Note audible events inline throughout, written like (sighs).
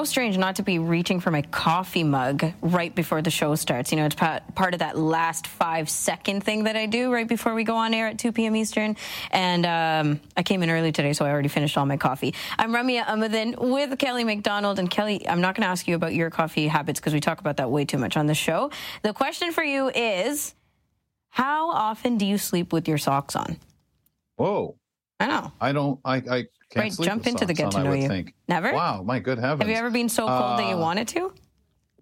So strange not to be reaching for my coffee mug right before the show starts. You know, it's part of that last five second thing that I do right before we go on air at 2 p.m. Eastern. And um, I came in early today, so I already finished all my coffee. I'm Ramya Amuthan with Kelly McDonald. And Kelly, I'm not going to ask you about your coffee habits because we talk about that way too much on the show. The question for you is how often do you sleep with your socks on? Whoa. I know. I don't. I, I can't right, jump into the get to know you. Think. Never. Wow, my good heavens! Have you ever been so cold uh, that you uh, wanted to?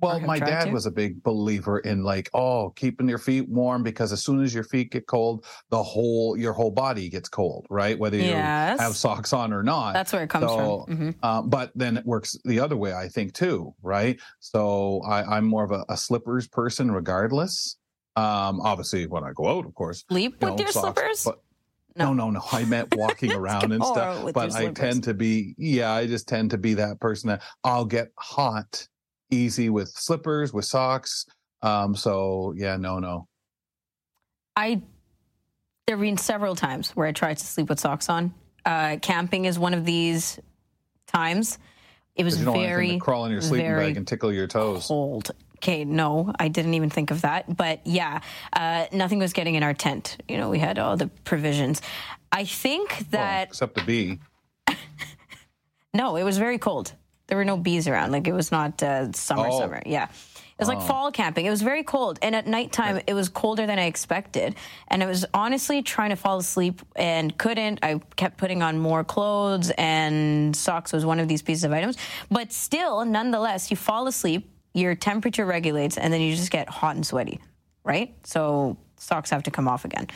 Well, my dad to? was a big believer in like, oh, keeping your feet warm because as soon as your feet get cold, the whole your whole body gets cold, right? Whether you yes. have socks on or not. That's where it comes so, from. Mm-hmm. Uh, but then it works the other way, I think, too, right? So I, am more of a, a, slippers person, regardless. Um, obviously, when I go out, of course, sleep you with know, your socks, slippers. But, no. no, no, no. I meant walking (laughs) around and stuff. But I tend to be, yeah, I just tend to be that person that I'll get hot easy with slippers, with socks. Um, so yeah, no, no. I there have been several times where I tried to sleep with socks on. Uh, camping is one of these times. It was very crawl in your sleeping bag and tickle your toes. Cold Okay, no, I didn't even think of that. But yeah, uh, nothing was getting in our tent. You know, we had all the provisions. I think that. Well, except the bee. (laughs) no, it was very cold. There were no bees around. Like it was not uh, summer, oh. summer. Yeah. It was like oh. fall camping. It was very cold. And at nighttime, it was colder than I expected. And I was honestly trying to fall asleep and couldn't. I kept putting on more clothes, and socks was one of these pieces of items. But still, nonetheless, you fall asleep your temperature regulates and then you just get hot and sweaty, right? So socks have to come off again.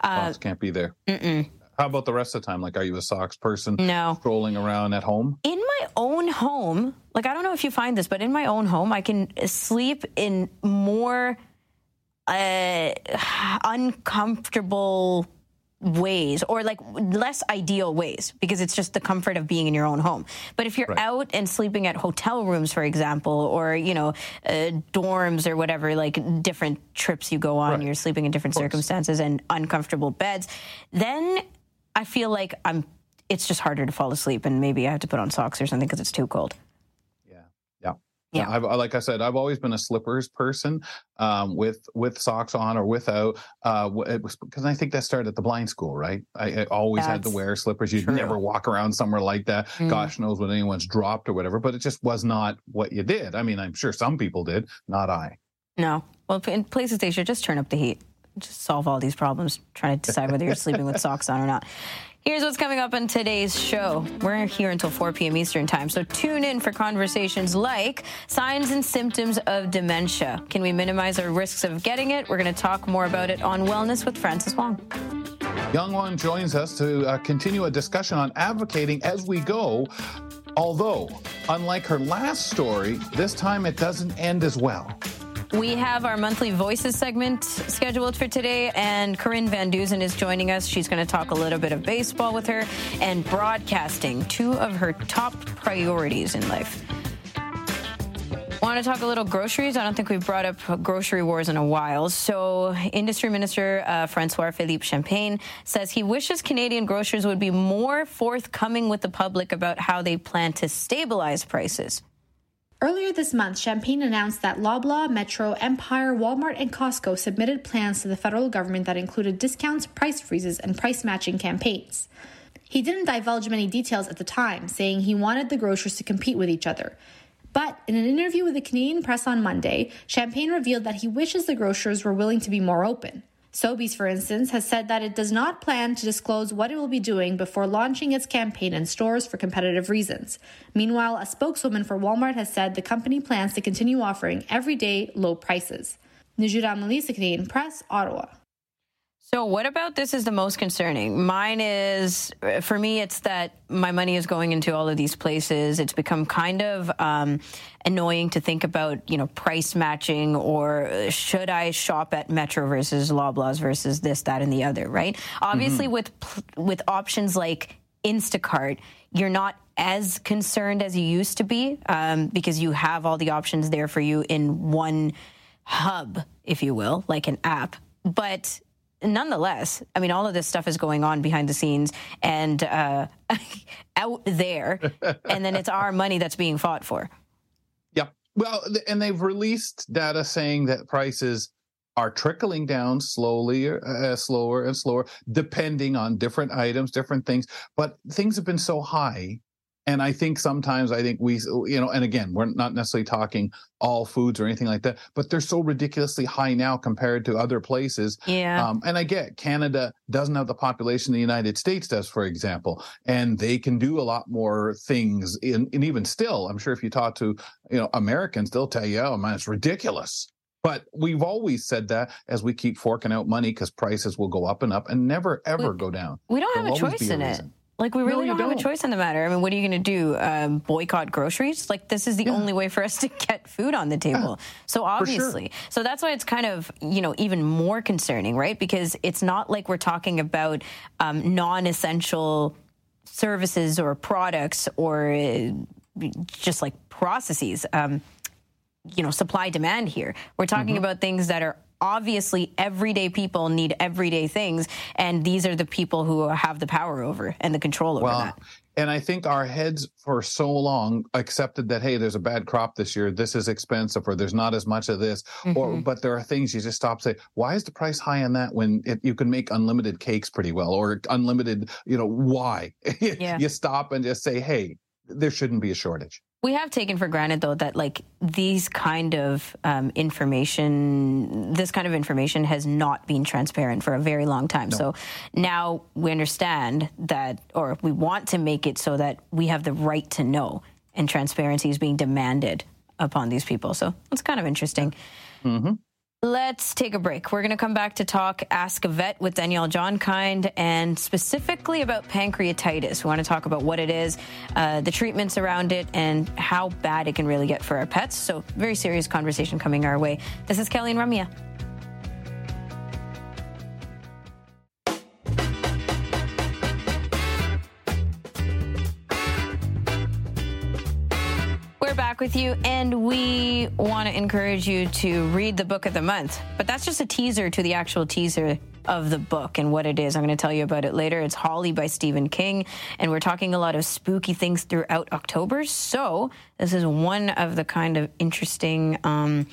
Uh, socks can't be there. Mm-mm. How about the rest of the time? Like, are you a socks person? No. Strolling around at home? In my own home, like, I don't know if you find this, but in my own home, I can sleep in more uh, (sighs) uncomfortable ways or like less ideal ways because it's just the comfort of being in your own home. But if you're right. out and sleeping at hotel rooms, for example, or, you know, uh, dorms or whatever, like different trips you go on, right. you're sleeping in different circumstances and uncomfortable beds, then I feel like I'm, it's just harder to fall asleep and maybe I have to put on socks or something because it's too cold. Yeah, I've, like I said, I've always been a slippers person, um, with with socks on or without. Uh, it was because I think that started at the blind school, right? I, I always That's had to wear slippers. You'd true. never walk around somewhere like that. Mm. Gosh knows when anyone's dropped or whatever, but it just was not what you did. I mean, I'm sure some people did, not I. No, well, in places they should just turn up the heat, just solve all these problems. Trying to decide whether you're sleeping with socks on or not. Here's what's coming up on today's show. We're here until 4 p.m. Eastern Time, so tune in for conversations like signs and symptoms of dementia. Can we minimize our risks of getting it? We're going to talk more about it on Wellness with Frances Wong. Yang Wang joins us to uh, continue a discussion on advocating as we go. Although, unlike her last story, this time it doesn't end as well. We have our monthly voices segment scheduled for today, and Corinne Van Dusen is joining us. She's going to talk a little bit of baseball with her and broadcasting, two of her top priorities in life. Want to talk a little groceries? I don't think we've brought up grocery wars in a while. So, Industry Minister uh, Francois Philippe Champagne says he wishes Canadian grocers would be more forthcoming with the public about how they plan to stabilize prices. Earlier this month, Champagne announced that Loblaw, Metro, Empire, Walmart, and Costco submitted plans to the federal government that included discounts, price freezes, and price matching campaigns. He didn't divulge many details at the time, saying he wanted the grocers to compete with each other. But in an interview with the Canadian press on Monday, Champagne revealed that he wishes the grocers were willing to be more open. Sobeys, for instance, has said that it does not plan to disclose what it will be doing before launching its campaign in stores for competitive reasons. Meanwhile, a spokeswoman for Walmart has said the company plans to continue offering everyday low prices. Nojoud Al Mallees, Canadian Press, Ottawa. So, what about this is the most concerning? Mine is, for me, it's that my money is going into all of these places. It's become kind of um, annoying to think about, you know, price matching or should I shop at Metro versus Loblaws versus this, that, and the other, right? Obviously, mm-hmm. with with options like Instacart, you're not as concerned as you used to be um, because you have all the options there for you in one hub, if you will, like an app. But nonetheless, I mean, all of this stuff is going on behind the scenes and uh, (laughs) out there, and then it's our money that's being fought for. Yeah. Well, and they've released data saying that prices are trickling down slowly, uh, slower and slower, depending on different items, different things. But things have been so high and I think sometimes I think we, you know, and again, we're not necessarily talking all foods or anything like that, but they're so ridiculously high now compared to other places. Yeah. Um, and I get Canada doesn't have the population the United States does, for example, and they can do a lot more things. In, and even still, I'm sure if you talk to, you know, Americans, they'll tell you, oh man, it's ridiculous. But we've always said that as we keep forking out money because prices will go up and up and never ever we, go down. We don't There'll have a choice in it. Like we really no, don't, don't, have a choice in the matter. I mean, what are you going to do? Um, boycott groceries? Like this is the yeah. only way for us to (laughs) get food on the table. Yeah. So obviously, sure. so that's why it's kind of you know even more concerning, right? Because it's not like we're talking about um, non-essential services or products or uh, just like processes. Um, you know, supply demand here. We're talking mm-hmm. about things that are obviously everyday people need everyday things and these are the people who have the power over and the control over well, that and i think our heads for so long accepted that hey there's a bad crop this year this is expensive or there's not as much of this mm-hmm. or but there are things you just stop say why is the price high on that when it, you can make unlimited cakes pretty well or unlimited you know why (laughs) yeah. you stop and just say hey there shouldn't be a shortage we have taken for granted, though, that like these kind of um, information, this kind of information has not been transparent for a very long time. No. So now we understand that, or we want to make it so that we have the right to know, and transparency is being demanded upon these people. So it's kind of interesting. Mm-hmm. Let's take a break. We're going to come back to talk Ask a Vet with Danielle Jongkind and specifically about pancreatitis. We want to talk about what it is, uh, the treatments around it, and how bad it can really get for our pets. So, very serious conversation coming our way. This is Kelly and With you, and we want to encourage you to read the book of the month. But that's just a teaser to the actual teaser of the book and what it is. I'm going to tell you about it later. It's Holly by Stephen King, and we're talking a lot of spooky things throughout October. So, this is one of the kind of interesting. Um,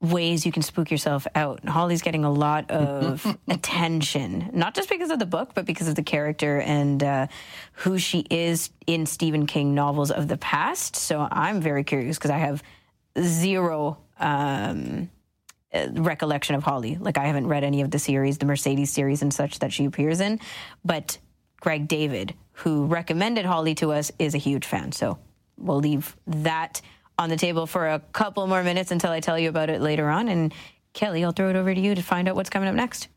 ways you can spook yourself out. Holly's getting a lot of (laughs) attention, not just because of the book, but because of the character and uh, who she is in Stephen King novels of the past. So I'm very curious because I have zero um, uh, recollection of Holly. Like I haven't read any of the series, the Mercedes series and such that she appears in. But Greg David, who recommended Holly to us, is a huge fan. So we'll leave that on the table for a couple more minutes until I tell you about it later on. And Kelly, I'll throw it over to you to find out what's coming up next.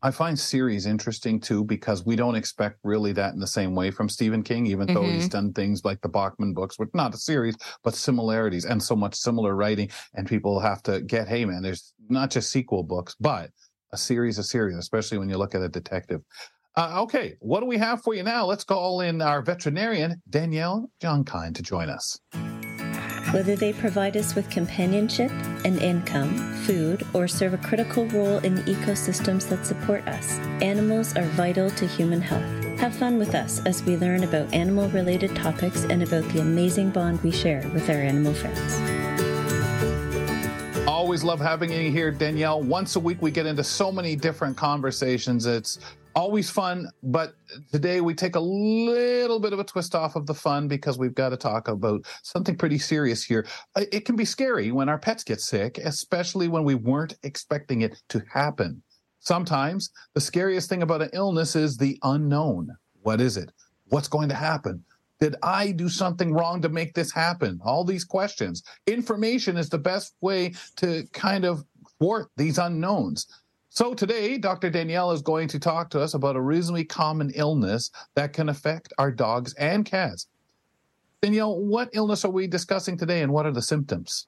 I find series interesting too because we don't expect really that in the same way from Stephen King, even mm-hmm. though he's mm-hmm. done things like the Bachman books, which not a series, but similarities and so much similar writing. And people have to get, hey man, there's not just sequel books, but a series, a series, especially when you look at a detective. Uh, okay, what do we have for you now? Let's call in our veterinarian, Danielle Jongkind, to join us. Whether they provide us with companionship, an income, food, or serve a critical role in the ecosystems that support us, animals are vital to human health. Have fun with us as we learn about animal related topics and about the amazing bond we share with our animal friends. Always love having you here, Danielle. Once a week, we get into so many different conversations. It's always fun, but today we take a little bit of a twist off of the fun because we've got to talk about something pretty serious here. It can be scary when our pets get sick, especially when we weren't expecting it to happen. Sometimes the scariest thing about an illness is the unknown. What is it? What's going to happen? Did I do something wrong to make this happen? All these questions. Information is the best way to kind of thwart these unknowns. So today, Dr. Danielle is going to talk to us about a reasonably common illness that can affect our dogs and cats. Danielle, what illness are we discussing today and what are the symptoms?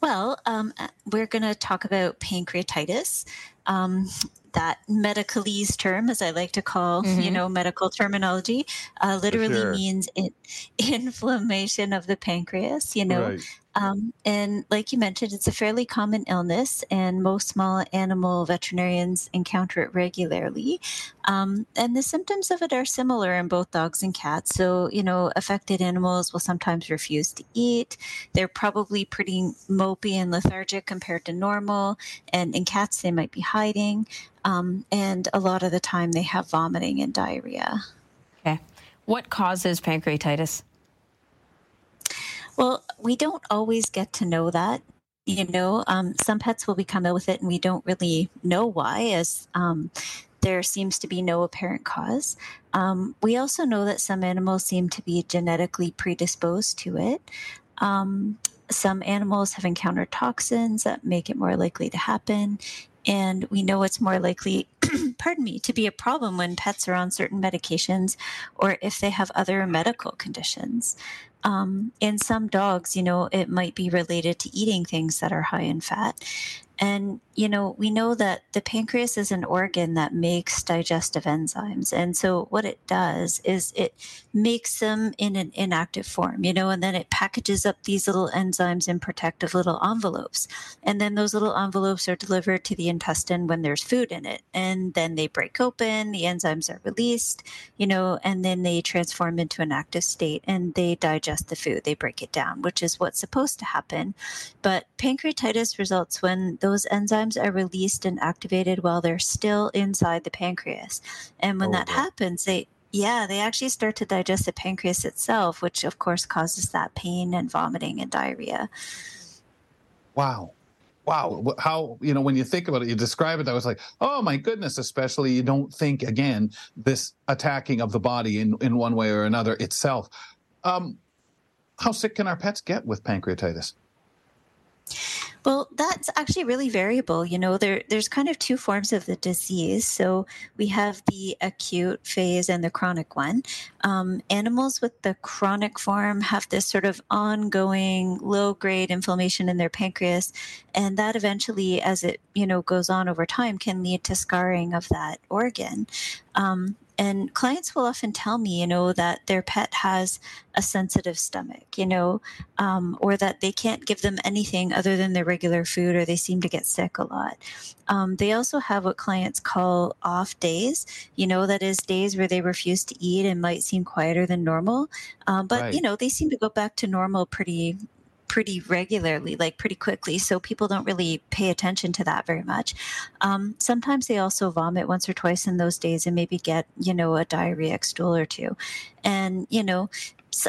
Well, um, uh, we're going to talk about pancreatitis. Um, that medicalese term, as I like to call, mm-hmm. you know, medical terminology, uh, literally sure. means it, (laughs) inflammation of the pancreas. You know, right. Um, and like you mentioned, it's a fairly common illness, and most small animal veterinarians encounter it regularly. Um, and the symptoms of it are similar in both dogs and cats. So, you know, affected animals will sometimes refuse to eat. They're probably pretty mopey and lethargic compared to normal. And in cats, they might be hiding. Um, and a lot of the time, they have vomiting and diarrhea. Okay. What causes pancreatitis? Well, we don't always get to know that. You know, um, some pets will become ill with it, and we don't really know why, as um, there seems to be no apparent cause. Um, we also know that some animals seem to be genetically predisposed to it. Um, some animals have encountered toxins that make it more likely to happen. And we know it's more likely, (clears throat) pardon me, to be a problem when pets are on certain medications or if they have other medical conditions. Um, in some dogs, you know, it might be related to eating things that are high in fat. And, you know, we know that the pancreas is an organ that makes digestive enzymes. And so what it does is it makes them in an inactive form, you know, and then it packages up these little enzymes in protective little envelopes. And then those little envelopes are delivered to the intestine when there's food in it. And then they break open, the enzymes are released, you know, and then they transform into an active state and they digest the food, they break it down, which is what's supposed to happen. But pancreatitis results when the those enzymes are released and activated while they're still inside the pancreas. And when oh, that happens, they yeah, they actually start to digest the pancreas itself, which of course causes that pain and vomiting and diarrhea. Wow. Wow. How, you know, when you think about it, you describe it, I was like, oh my goodness, especially you don't think again, this attacking of the body in, in one way or another itself. Um, how sick can our pets get with pancreatitis? Well, that's actually really variable. You know, there there's kind of two forms of the disease. So we have the acute phase and the chronic one. Um, animals with the chronic form have this sort of ongoing low grade inflammation in their pancreas, and that eventually, as it you know goes on over time, can lead to scarring of that organ. Um, and clients will often tell me, you know, that their pet has a sensitive stomach, you know, um, or that they can't give them anything other than their regular food, or they seem to get sick a lot. Um, they also have what clients call off days, you know, that is days where they refuse to eat and might seem quieter than normal. Um, but, right. you know, they seem to go back to normal pretty pretty regularly, like pretty quickly. So people don't really pay attention to that very much. Um, sometimes they also vomit once or twice in those days and maybe get, you know, a diarrheic stool or two. And, you know,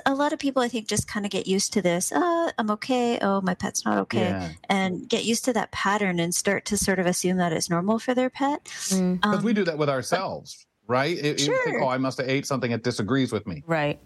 a lot of people, I think, just kind of get used to this. Uh, I'm okay. Oh, my pet's not okay. Yeah. And get used to that pattern and start to sort of assume that it's normal for their pet. Because mm. um, we do that with ourselves, but, right? It, sure. Think, oh, I must have ate something that disagrees with me. Right.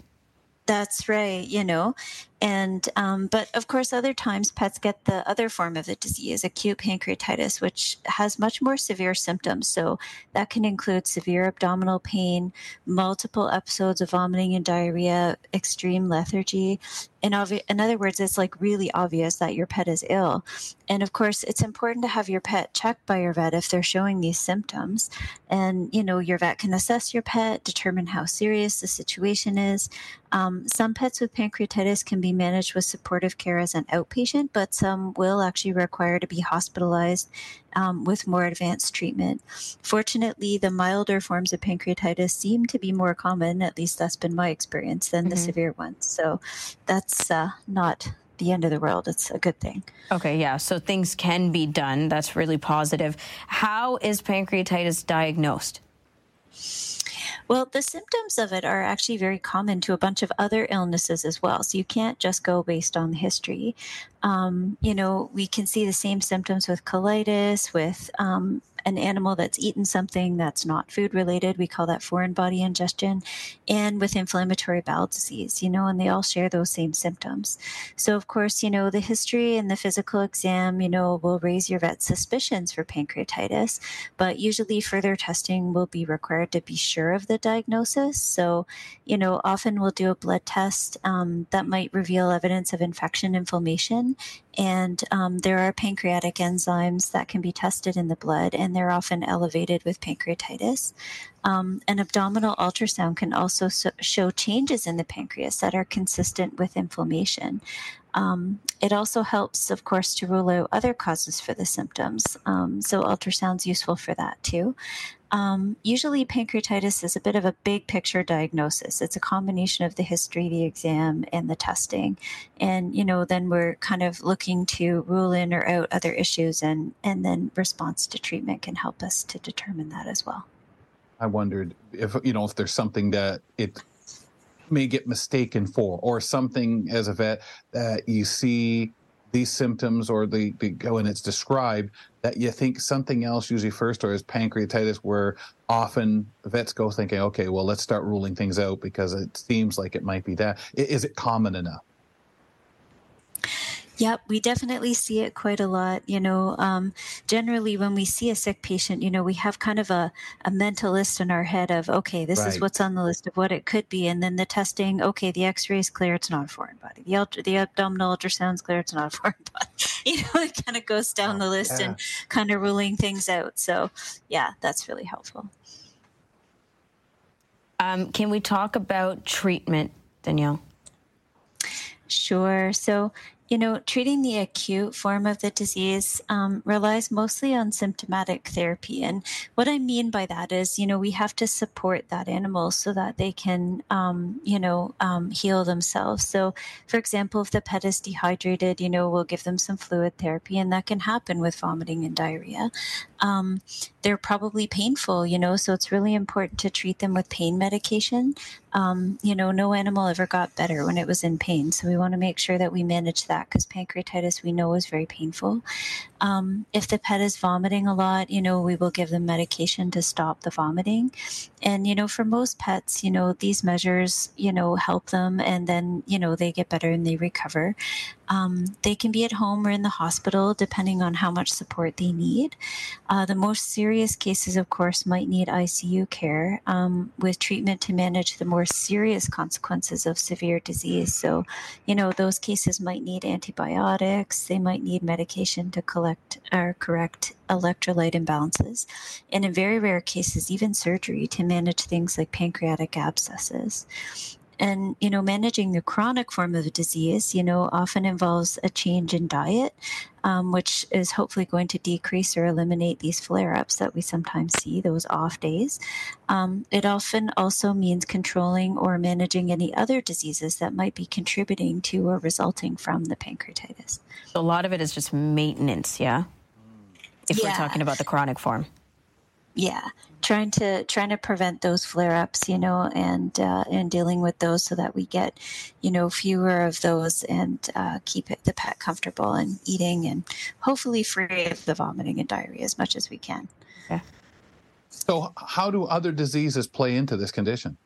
That's right, you know. And, um, but of course, other times pets get the other form of the disease, acute pancreatitis, which has much more severe symptoms. So that can include severe abdominal pain, multiple episodes of vomiting and diarrhea, extreme lethargy. In, obvi- in other words, it's like really obvious that your pet is ill. And of course, it's important to have your pet checked by your vet if they're showing these symptoms. And, you know, your vet can assess your pet, determine how serious the situation is. Um, some pets with pancreatitis can be managed with supportive care as an outpatient, but some will actually require to be hospitalized um, with more advanced treatment. Fortunately, the milder forms of pancreatitis seem to be more common, at least that's been my experience, than mm-hmm. the severe ones. So that's uh, not the end of the world. It's a good thing. Okay, yeah. So things can be done. That's really positive. How is pancreatitis diagnosed? Well, the symptoms of it are actually very common to a bunch of other illnesses as well. So you can't just go based on the history. Um, you know, we can see the same symptoms with colitis, with um, an animal that's eaten something that's not food related. We call that foreign body ingestion, and with inflammatory bowel disease, you know, and they all share those same symptoms. So, of course, you know, the history and the physical exam, you know, will raise your vet's suspicions for pancreatitis, but usually further testing will be required to be sure of the diagnosis. So, you know, often we'll do a blood test um, that might reveal evidence of infection, inflammation, and um, there are pancreatic enzymes that can be tested in the blood, and they're often elevated with pancreatitis. Um, an abdominal ultrasound can also so- show changes in the pancreas that are consistent with inflammation. Um, it also helps, of course, to rule out other causes for the symptoms. Um, so, ultrasound's useful for that too. Um, usually, pancreatitis is a bit of a big picture diagnosis. It's a combination of the history, the exam, and the testing. And, you know, then we're kind of looking to rule in or out other issues, and, and then response to treatment can help us to determine that as well. I wondered if, you know, if there's something that it may get mistaken for, or something as a vet that you see these symptoms or the, the when it's described that you think something else usually first or is pancreatitis where often vets go thinking okay well let's start ruling things out because it seems like it might be that. Is it common enough Yep, we definitely see it quite a lot. You know, um, generally when we see a sick patient, you know, we have kind of a, a mental list in our head of, okay, this right. is what's on the list of what it could be. And then the testing, okay, the x ray is clear, it's not a foreign body. The, ultra, the abdominal ultrasound's clear, it's not a (laughs) foreign body. (laughs) You know, it kind of goes down the list yeah. and kind of ruling things out. So, yeah, that's really helpful. Um, can we talk about treatment, Danielle? Sure. So, you know, treating the acute form of the disease um, relies mostly on symptomatic therapy. And what I mean by that is, you know, we have to support that animal so that they can, um, you know, um, heal themselves. So, for example, if the pet is dehydrated, you know, we'll give them some fluid therapy, and that can happen with vomiting and diarrhea. Um, they're probably painful, you know, so it's really important to treat them with pain medication. Um, you know, no animal ever got better when it was in pain. So we want to make sure that we manage that because pancreatitis we know is very painful. Um, if the pet is vomiting a lot, you know, we will give them medication to stop the vomiting. And, you know, for most pets, you know, these measures, you know, help them and then, you know, they get better and they recover. Um, they can be at home or in the hospital depending on how much support they need. Uh, the most serious cases, of course, might need ICU care um, with treatment to manage the more serious consequences of severe disease. So, you know, those cases might need antibiotics, they might need medication to collect or correct electrolyte imbalances, and in very rare cases, even surgery to manage things like pancreatic abscesses. And, you know, managing the chronic form of the disease, you know, often involves a change in diet, um, which is hopefully going to decrease or eliminate these flare ups that we sometimes see, those off days. Um, it often also means controlling or managing any other diseases that might be contributing to or resulting from the pancreatitis. A lot of it is just maintenance, yeah? If yeah. we're talking about the chronic form yeah trying to trying to prevent those flare ups you know and uh, and dealing with those so that we get you know fewer of those and uh, keep it, the pet comfortable and eating and hopefully free of the vomiting and diarrhea as much as we can. Yeah. So how do other diseases play into this condition?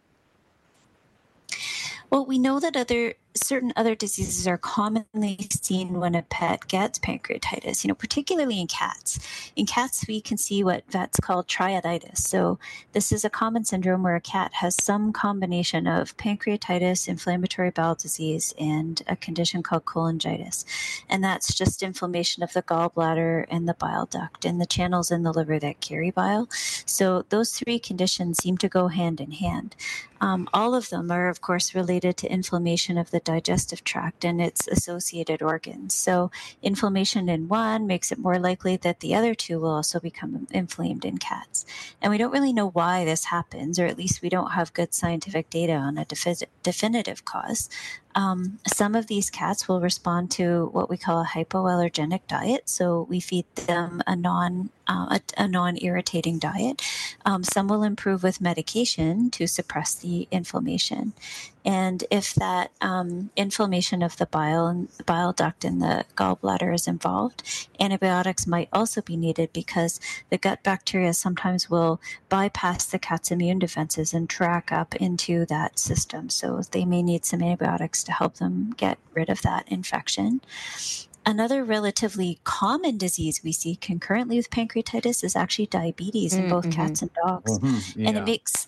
Well we know that other certain other diseases are commonly seen when a pet gets pancreatitis, you know, particularly in cats. In cats, we can see what vets call triaditis. So, this is a common syndrome where a cat has some combination of pancreatitis, inflammatory bowel disease, and a condition called cholangitis. And that's just inflammation of the gallbladder and the bile duct and the channels in the liver that carry bile. So, those three conditions seem to go hand in hand. Um, all of them are, of course, related to inflammation of the digestive tract and its associated organs. So, inflammation in one makes it more likely that the other two will also become inflamed in cats. And we don't really know why this happens, or at least we don't have good scientific data on a defi- definitive cause. Um, some of these cats will respond to what we call a hypoallergenic diet. So we feed them a non uh, a, a, non-irritating diet. Um, some will improve with medication to suppress the inflammation. And if that um, inflammation of the bile and bile duct in the gallbladder is involved, antibiotics might also be needed because the gut bacteria sometimes will bypass the cat's immune defenses and track up into that system. So they may need some antibiotics to help them get rid of that infection. Another relatively common disease we see concurrently with pancreatitis is actually diabetes in both mm-hmm. cats and dogs. Mm-hmm. Yeah. And it makes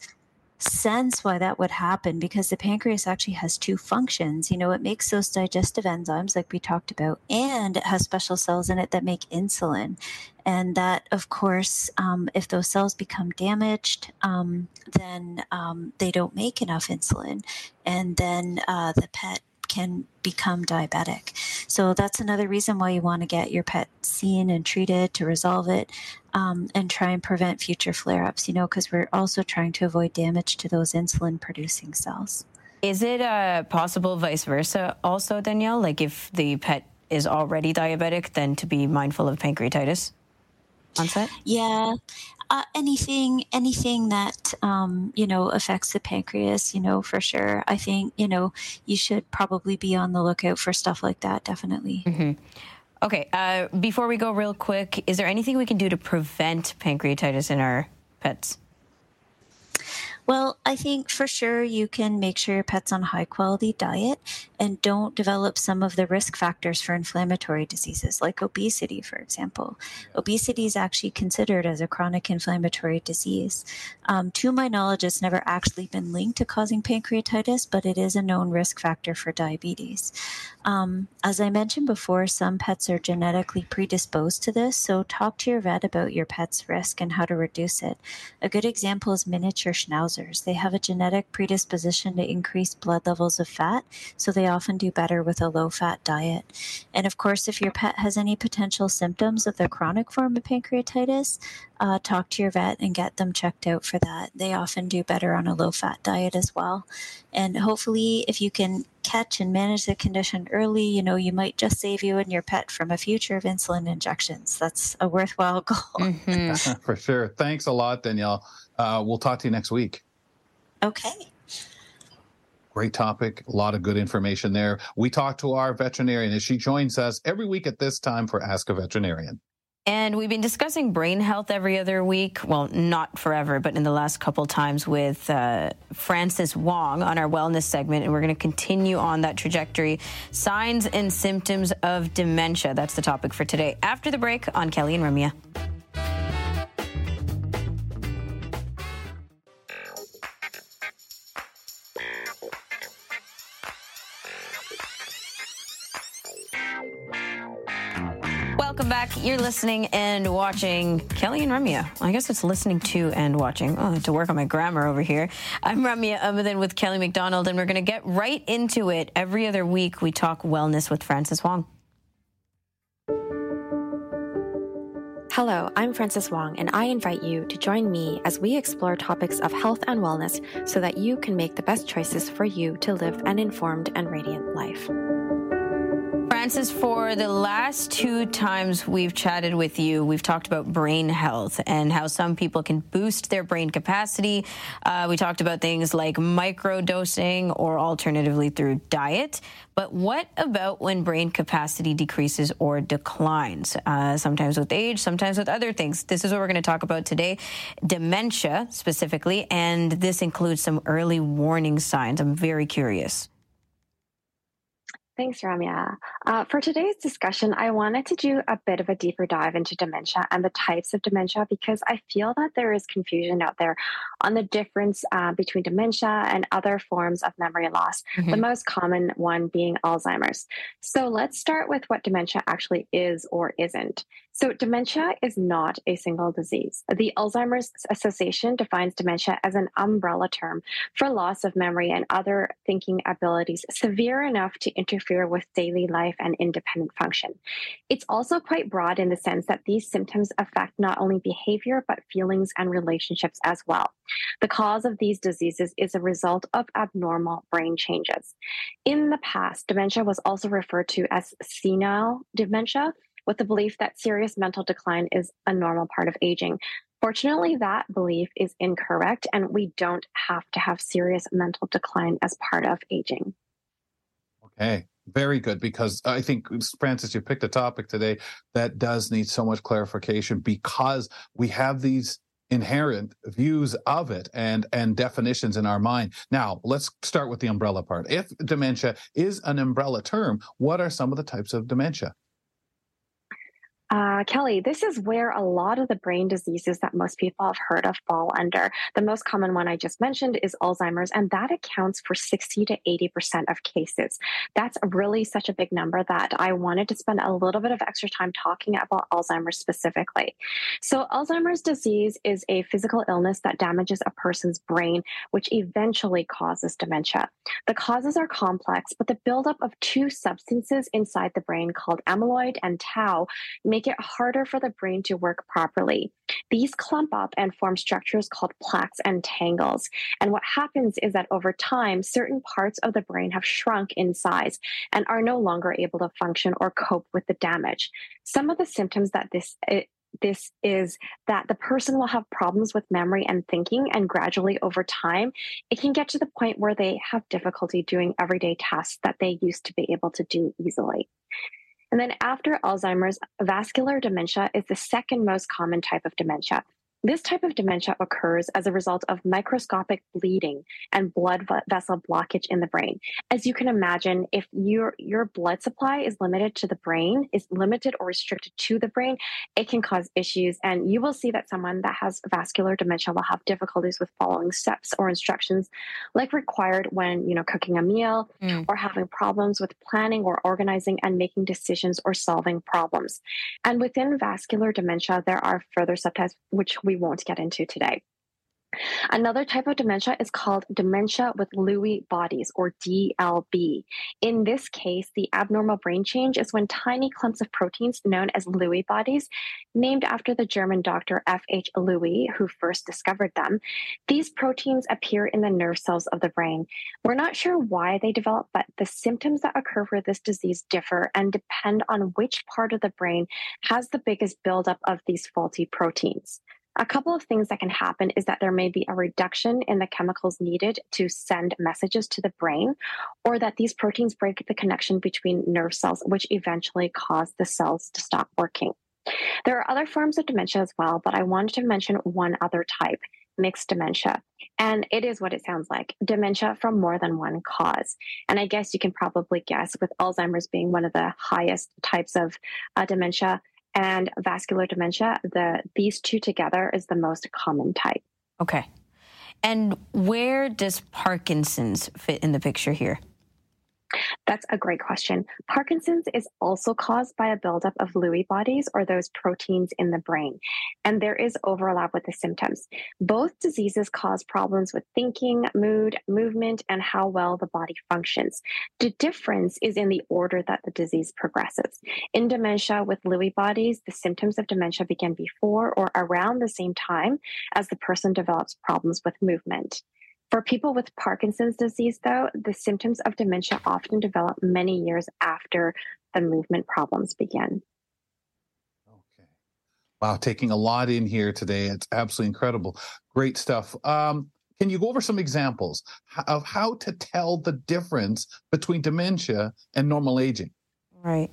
sense why that would happen because the pancreas actually has two functions. You know, it makes those digestive enzymes, like we talked about, and it has special cells in it that make insulin. And that, of course, um, if those cells become damaged, um, then um, they don't make enough insulin. And then uh, the pet can become diabetic. So that's another reason why you want to get your pet seen and treated to resolve it um, and try and prevent future flare ups, you know, because we're also trying to avoid damage to those insulin producing cells. Is it uh, possible vice versa also, Danielle? Like if the pet is already diabetic, then to be mindful of pancreatitis? onset? Yeah, uh, anything anything that um, you know affects the pancreas, you know for sure. I think you know you should probably be on the lookout for stuff like that. Definitely. Mm-hmm. Okay. Uh, before we go, real quick, is there anything we can do to prevent pancreatitis in our pets? Well, I think for sure you can make sure your pet's on a high quality diet and don't develop some of the risk factors for inflammatory diseases like obesity, for example. Obesity is actually considered as a chronic inflammatory disease. Um, to my knowledge, it's never actually been linked to causing pancreatitis, but it is a known risk factor for diabetes. Um, as I mentioned before, some pets are genetically predisposed to this, so talk to your vet about your pet's risk and how to reduce it. A good example is miniature schnauzers. They have a genetic predisposition to increase blood levels of fat, so they often do better with a low fat diet. And of course, if your pet has any potential symptoms of the chronic form of pancreatitis, uh, talk to your vet and get them checked out for that. They often do better on a low fat diet as well. And hopefully, if you can catch and manage the condition early, you know, you might just save you and your pet from a future of insulin injections. That's a worthwhile (laughs) goal. Mm-hmm. (laughs) For sure. Thanks a lot, Danielle. Uh, we'll talk to you next week. Okay. Great topic. A lot of good information there. We talk to our veterinarian as she joins us every week at this time for Ask a Veterinarian. And we've been discussing brain health every other week. Well, not forever, but in the last couple times with uh, Frances Wong on our wellness segment. And we're going to continue on that trajectory. Signs and symptoms of dementia. That's the topic for today. After the break on Kelly and Ramya. back. You're listening and watching Kelly and Ramya. I guess it's listening to and watching. Oh, I have to work on my grammar over here. I'm Ramya Amuthan with Kelly McDonald, and we're going to get right into it. Every other week, we talk wellness with Frances Wong. Hello, I'm Frances Wong, and I invite you to join me as we explore topics of health and wellness so that you can make the best choices for you to live an informed and radiant life. Frances, for the last two times we've chatted with you, we've talked about brain health and how some people can boost their brain capacity. Uh, we talked about things like microdosing or alternatively through diet. But what about when brain capacity decreases or declines? Uh, sometimes with age, sometimes with other things. This is what we're going to talk about today dementia specifically, and this includes some early warning signs. I'm very curious. Thanks, Ramya. Uh, for today's discussion, I wanted to do a bit of a deeper dive into dementia and the types of dementia because I feel that there is confusion out there on the difference uh, between dementia and other forms of memory loss, mm-hmm. the most common one being Alzheimer's. So let's start with what dementia actually is or isn't. So, dementia is not a single disease. The Alzheimer's Association defines dementia as an umbrella term for loss of memory and other thinking abilities severe enough to interfere with daily life and independent function. It's also quite broad in the sense that these symptoms affect not only behavior, but feelings and relationships as well. The cause of these diseases is a result of abnormal brain changes. In the past, dementia was also referred to as senile dementia with the belief that serious mental decline is a normal part of aging. Fortunately, that belief is incorrect, and we don't have to have serious mental decline as part of aging. Okay, very good. Because I think, Frances, you picked a topic today that does need so much clarification because we have these inherent views of it and and definitions in our mind. Now, let's start with the umbrella part. If dementia is an umbrella term, what are some of the types of dementia? Uh, Kelly, this is where a lot of the brain diseases that most people have heard of fall under. The most common one I just mentioned is Alzheimer's, and that accounts for 60 to 80% of cases. That's really such a big number that I wanted to spend a little bit of extra time talking about Alzheimer's specifically. So, Alzheimer's disease is a physical illness that damages a person's brain, which eventually causes dementia. The causes are complex, but the buildup of two substances inside the brain called amyloid and tau make it harder for the brain to work properly. These clump up and form structures called plaques and tangles. And what happens is that over time, certain parts of the brain have shrunk in size and are no longer able to function or cope with the damage. Some of the symptoms that this it, this is that the person will have problems with memory and thinking, and gradually over time, it can get to the point where they have difficulty doing everyday tasks that they used to be able to do easily. And then after Alzheimer's, vascular dementia is the second most common type of dementia. This type of dementia occurs as a result of microscopic bleeding and blood vessel blockage in the brain. As you can imagine, if your your blood supply is limited to the brain, is limited or restricted to the brain, it can cause issues. And you will see that someone that has vascular dementia will have difficulties with following steps or instructions like required when, you know, cooking a meal mm. or having problems with planning or organizing and making decisions or solving problems. And within vascular dementia, there are further subtypes which we won't get into today. Another type of dementia is called dementia with Lewy bodies or DLB. In this case, the abnormal brain change is when tiny clumps of proteins known as Lewy bodies, named after the German doctor F.H. Lewy, who first discovered them, these proteins appear in the nerve cells of the brain. We're not sure why they develop, but the symptoms that occur for this disease differ and depend on which part of the brain has the biggest buildup of these faulty proteins. A couple of things that can happen is that there may be a reduction in the chemicals needed to send messages to the brain, or that these proteins break the connection between nerve cells, which eventually cause the cells to stop working. There are other forms of dementia as well, but I wanted to mention one other type mixed dementia. And it is what it sounds like dementia from more than one cause. And I guess you can probably guess with Alzheimer's being one of the highest types of uh, dementia, and vascular dementia, the these two together is the most common type. Okay. And where does Parkinson's fit in the picture here? That's a great question. Parkinson's is also caused by a buildup of Lewy bodies or those proteins in the brain, and there is overlap with the symptoms. Both diseases cause problems with thinking, mood, movement, and how well the body functions. The difference is in the order that the disease progresses. In dementia with Lewy bodies, the symptoms of dementia begin before or around the same time as the person develops problems with movement. For people with Parkinson's disease, though, the symptoms of dementia often develop many years after the movement problems begin. Okay. Wow, taking a lot in here today. It's absolutely incredible. Great stuff. Um, can you go over some examples of how to tell the difference between dementia and normal aging? Right.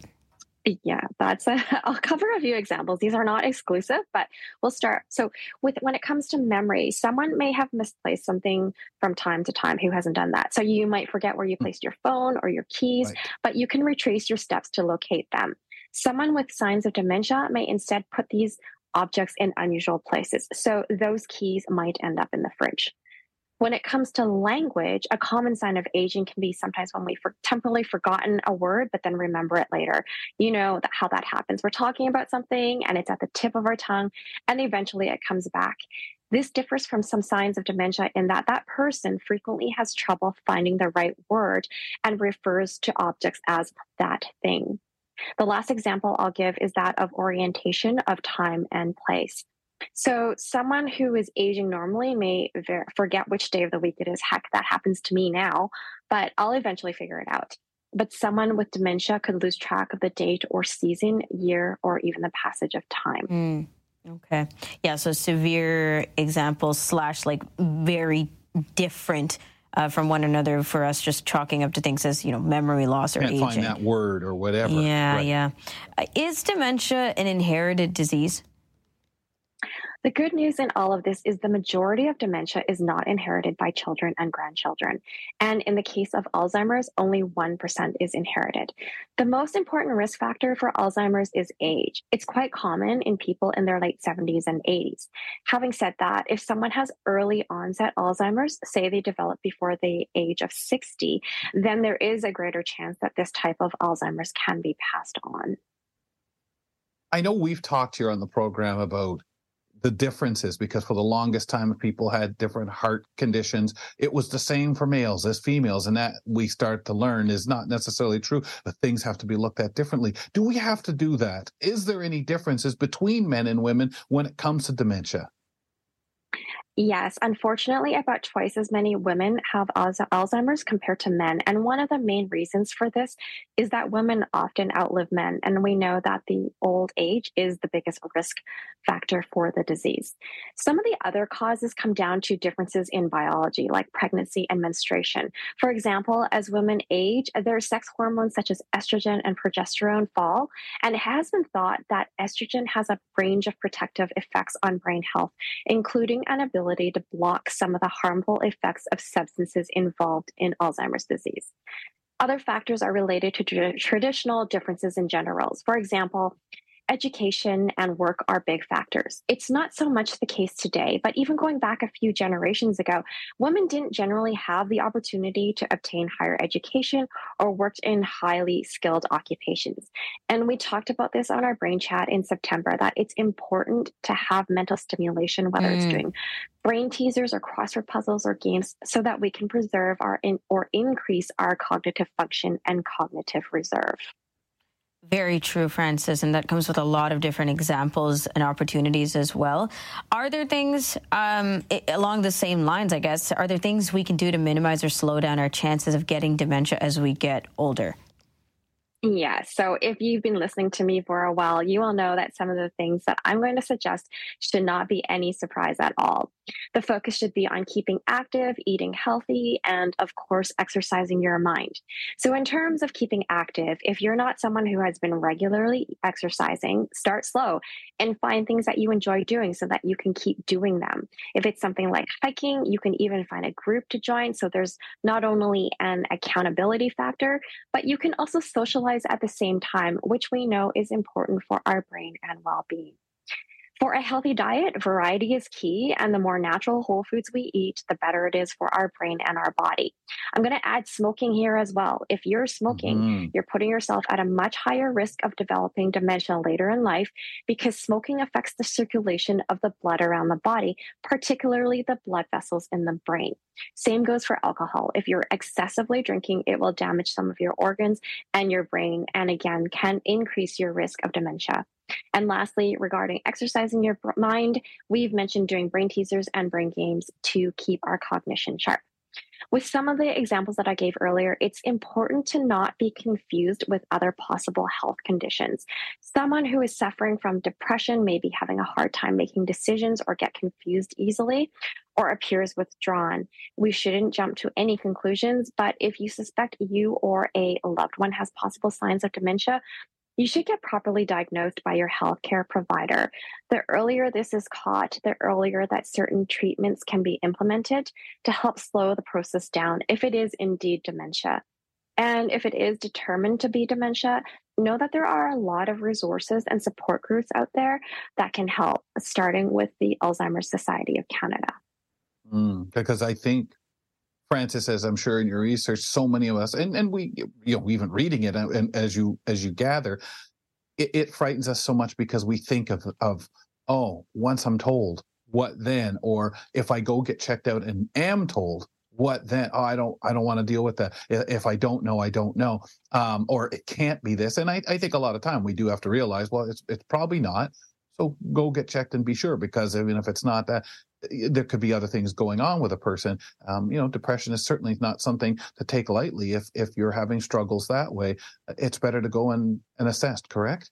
Yeah, that's a, (laughs) I'll cover a few examples. These are not exclusive, but we'll start. So, with when it comes to memory, someone may have misplaced something from time to time who hasn't done that. So, you might forget where you mm. placed your phone or your keys, right. but you can retrace your steps to locate them. Someone with signs of dementia may instead put these objects in unusual places. So, those keys might end up in the fridge. When it comes to language, a common sign of aging can be sometimes when we've temporarily forgotten a word, but then remember it later. You know that how that happens. We're talking about something and it's at the tip of our tongue, and eventually it comes back. This differs from some signs of dementia in that that person frequently has trouble finding the right word and refers to objects as that thing. The last example I'll give is that of orientation of time and place. So, someone who is aging normally may ver- forget which day of the week it is. Heck, that happens to me now, but I'll eventually figure it out. but someone with dementia could lose track of the date or season, year, or even the passage of time. Mm. Okay. Yeah. So severe examples slash like very different uh, from one another for us, just chalking up to things as you know memory loss or Can't aging. find that word or whatever. Yeah, Right. yeah. Uh, is dementia an inherited disease? The good news in all of this is the majority of dementia is not inherited by children and grandchildren. And in the case of Alzheimer's, only 1% is inherited. The most important risk factor for Alzheimer's is age. It's quite common in people in their late 70s and 80s. Having said that, if someone has early onset Alzheimer's, say they develop before the age of 60, then there is a greater chance that this type of Alzheimer's can be passed on. I know we've talked here on the program about the differences because for the longest time people had different heart conditions. It was the same for males as females and that we start to learn is not necessarily true but things have to be looked at differently. Do we have to do that? Is there any differences between men and women when it comes to dementia Yes, unfortunately, about twice as many women have Alzheimer's compared to men. And one of the main reasons for this is that women often outlive men. And we know that the old age is the biggest risk factor for the disease. Some of the other causes come down to differences in biology, like pregnancy and menstruation. For example, as women age, their sex hormones such as estrogen and progesterone fall. And it has been thought that estrogen has a range of protective effects on brain health, including an ability to block some of the harmful effects of substances involved in Alzheimer's disease. Other factors are related to tra- traditional differences in gender roles. For example, education and work are big factors. It's not so much the case today, but even going back a few generations ago, women didn't generally have the opportunity to obtain higher education or worked in highly skilled occupations. And we talked about this on our brain chat in September that it's important to have mental stimulation, whether it's Mm. doing brain teasers or crossword puzzles or games, so that we can preserve our in, or increase our cognitive function and cognitive reserve. Very true, Frances, and that comes with a lot of different examples and opportunities as well. Are there things um, along the same lines? I guess are there things we can do to minimize or slow down our chances of getting dementia as we get older? Yeah. So if you've been listening to me for a while, you will know that some of the things that I'm going to suggest should not be any surprise at all. The focus should be on keeping active, eating healthy, and of course, exercising your mind. So, in terms of keeping active, if you're not someone who has been regularly exercising, start slow and find things that you enjoy doing so that you can keep doing them. If it's something like hiking, you can even find a group to join. So, there's not only an accountability factor, but you can also socialize at the same time, which we know is important for our brain and well being. For a healthy diet, variety is key, and the more natural whole foods we eat, the better it is for our brain and our body. I'm going to add smoking here as well. If you're smoking, Mhm. you're putting yourself at a much higher risk of developing dementia later in life because smoking affects the circulation of the blood around the body, particularly the blood vessels in the brain. Same goes for alcohol. If you're excessively drinking, it will damage some of your organs and your brain, and again, can increase your risk of dementia. And lastly, regarding exercising your mind, we've mentioned doing brain teasers and brain games to keep our cognition sharp. With some of the examples that I gave earlier, it's important to not be confused with other possible health conditions. Someone who is suffering from depression may be having a hard time making decisions or get confused easily or appears withdrawn. We shouldn't jump to any conclusions, but if you suspect you or a loved one has possible signs of dementia, you should get properly diagnosed by your healthcare provider. The earlier this is caught, the earlier that certain treatments can be implemented to help slow the process down if it is indeed dementia. And if it is determined to be dementia, know that there are a lot of resources and support groups out there that can help, starting with the Alzheimer's Society of Canada. Mm, because I think Frances, as I'm sure in your research, so many of us, and, and we, you know, even reading it, and, and as you as you gather, it, it frightens us so much because we think of of oh, once I'm told, what then? Or if I go get checked out and am told, what then? Oh, I don't I don't want to deal with that. If I don't know, I don't know. Um, or it can't be this. And I, I think a lot of time we do have to realize, well, it's it's probably not. So go get checked and be sure because even if it's not that, there could be other things going on with a person. Um, you know, depression is certainly not something to take lightly. If if you're having struggles that way, it's better to go and, and assess. Correct?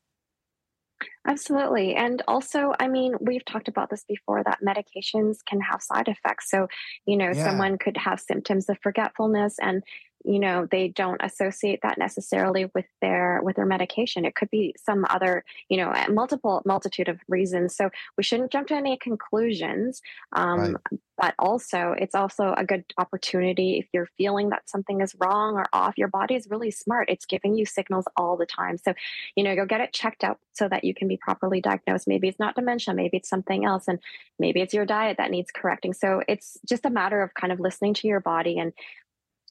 Absolutely. And also, I mean, we've talked about this before that medications can have side effects. So, you know, yeah. someone could have symptoms of forgetfulness and you know they don't associate that necessarily with their with their medication. It could be some other you know multiple multitude of reasons. So we shouldn't jump to any conclusions um, right. but also it's also a good opportunity if you're feeling that something is wrong or off your body is really smart. It's giving you signals all the time. So you know go get it checked out so that you can be properly diagnosed. Maybe it's not dementia maybe it's something else and maybe it's your diet that needs correcting. So it's just a matter of kind of listening to your body and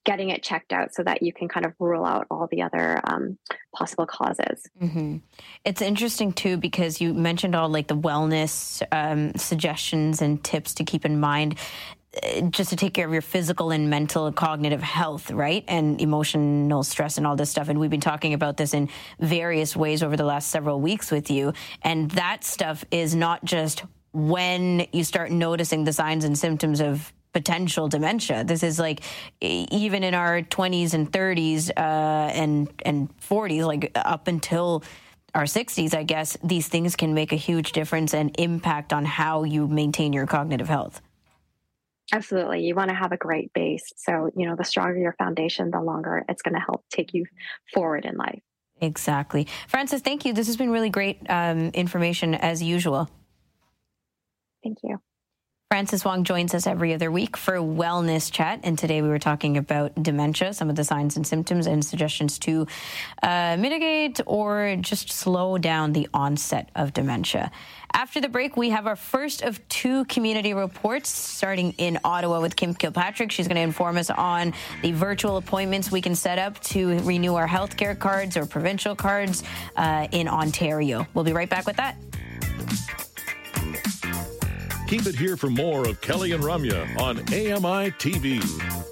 getting it checked out so that you can kind of rule out all the other um, possible causes. Mm-hmm. It's interesting too because you mentioned all like the wellness um, suggestions and tips to keep in mind uh, just to take care of your physical and mental and cognitive health, right? And emotional stress and all this stuff. And we've been talking about this in various ways over the last several weeks with you. And that stuff is not just when you start noticing the signs and symptoms of potential dementia. This is like even in our 20s and 30s uh, and and 40s, like up until our 60s, I guess these things can make a huge difference and impact on how you maintain your cognitive health. Absolutely. You want to have a great base. So, you know, the stronger your foundation, the longer it's going to help take you forward in life. Exactly. Frances, thank you. This has been really great um, information as usual. Thank you. Frances Wong joins us every other week for Wellness Chat. And today we were talking about dementia, some of the signs and symptoms, and suggestions to uh, mitigate or just slow down the onset of dementia. After the break, we have our first of two community reports starting in Ottawa with Kim Kilpatrick. She's going to inform us on the virtual appointments we can set up to renew our healthcare cards or provincial cards uh, in Ontario. We'll be right back with that. Keep it here for more of Kelly and Ramya on AMI TV.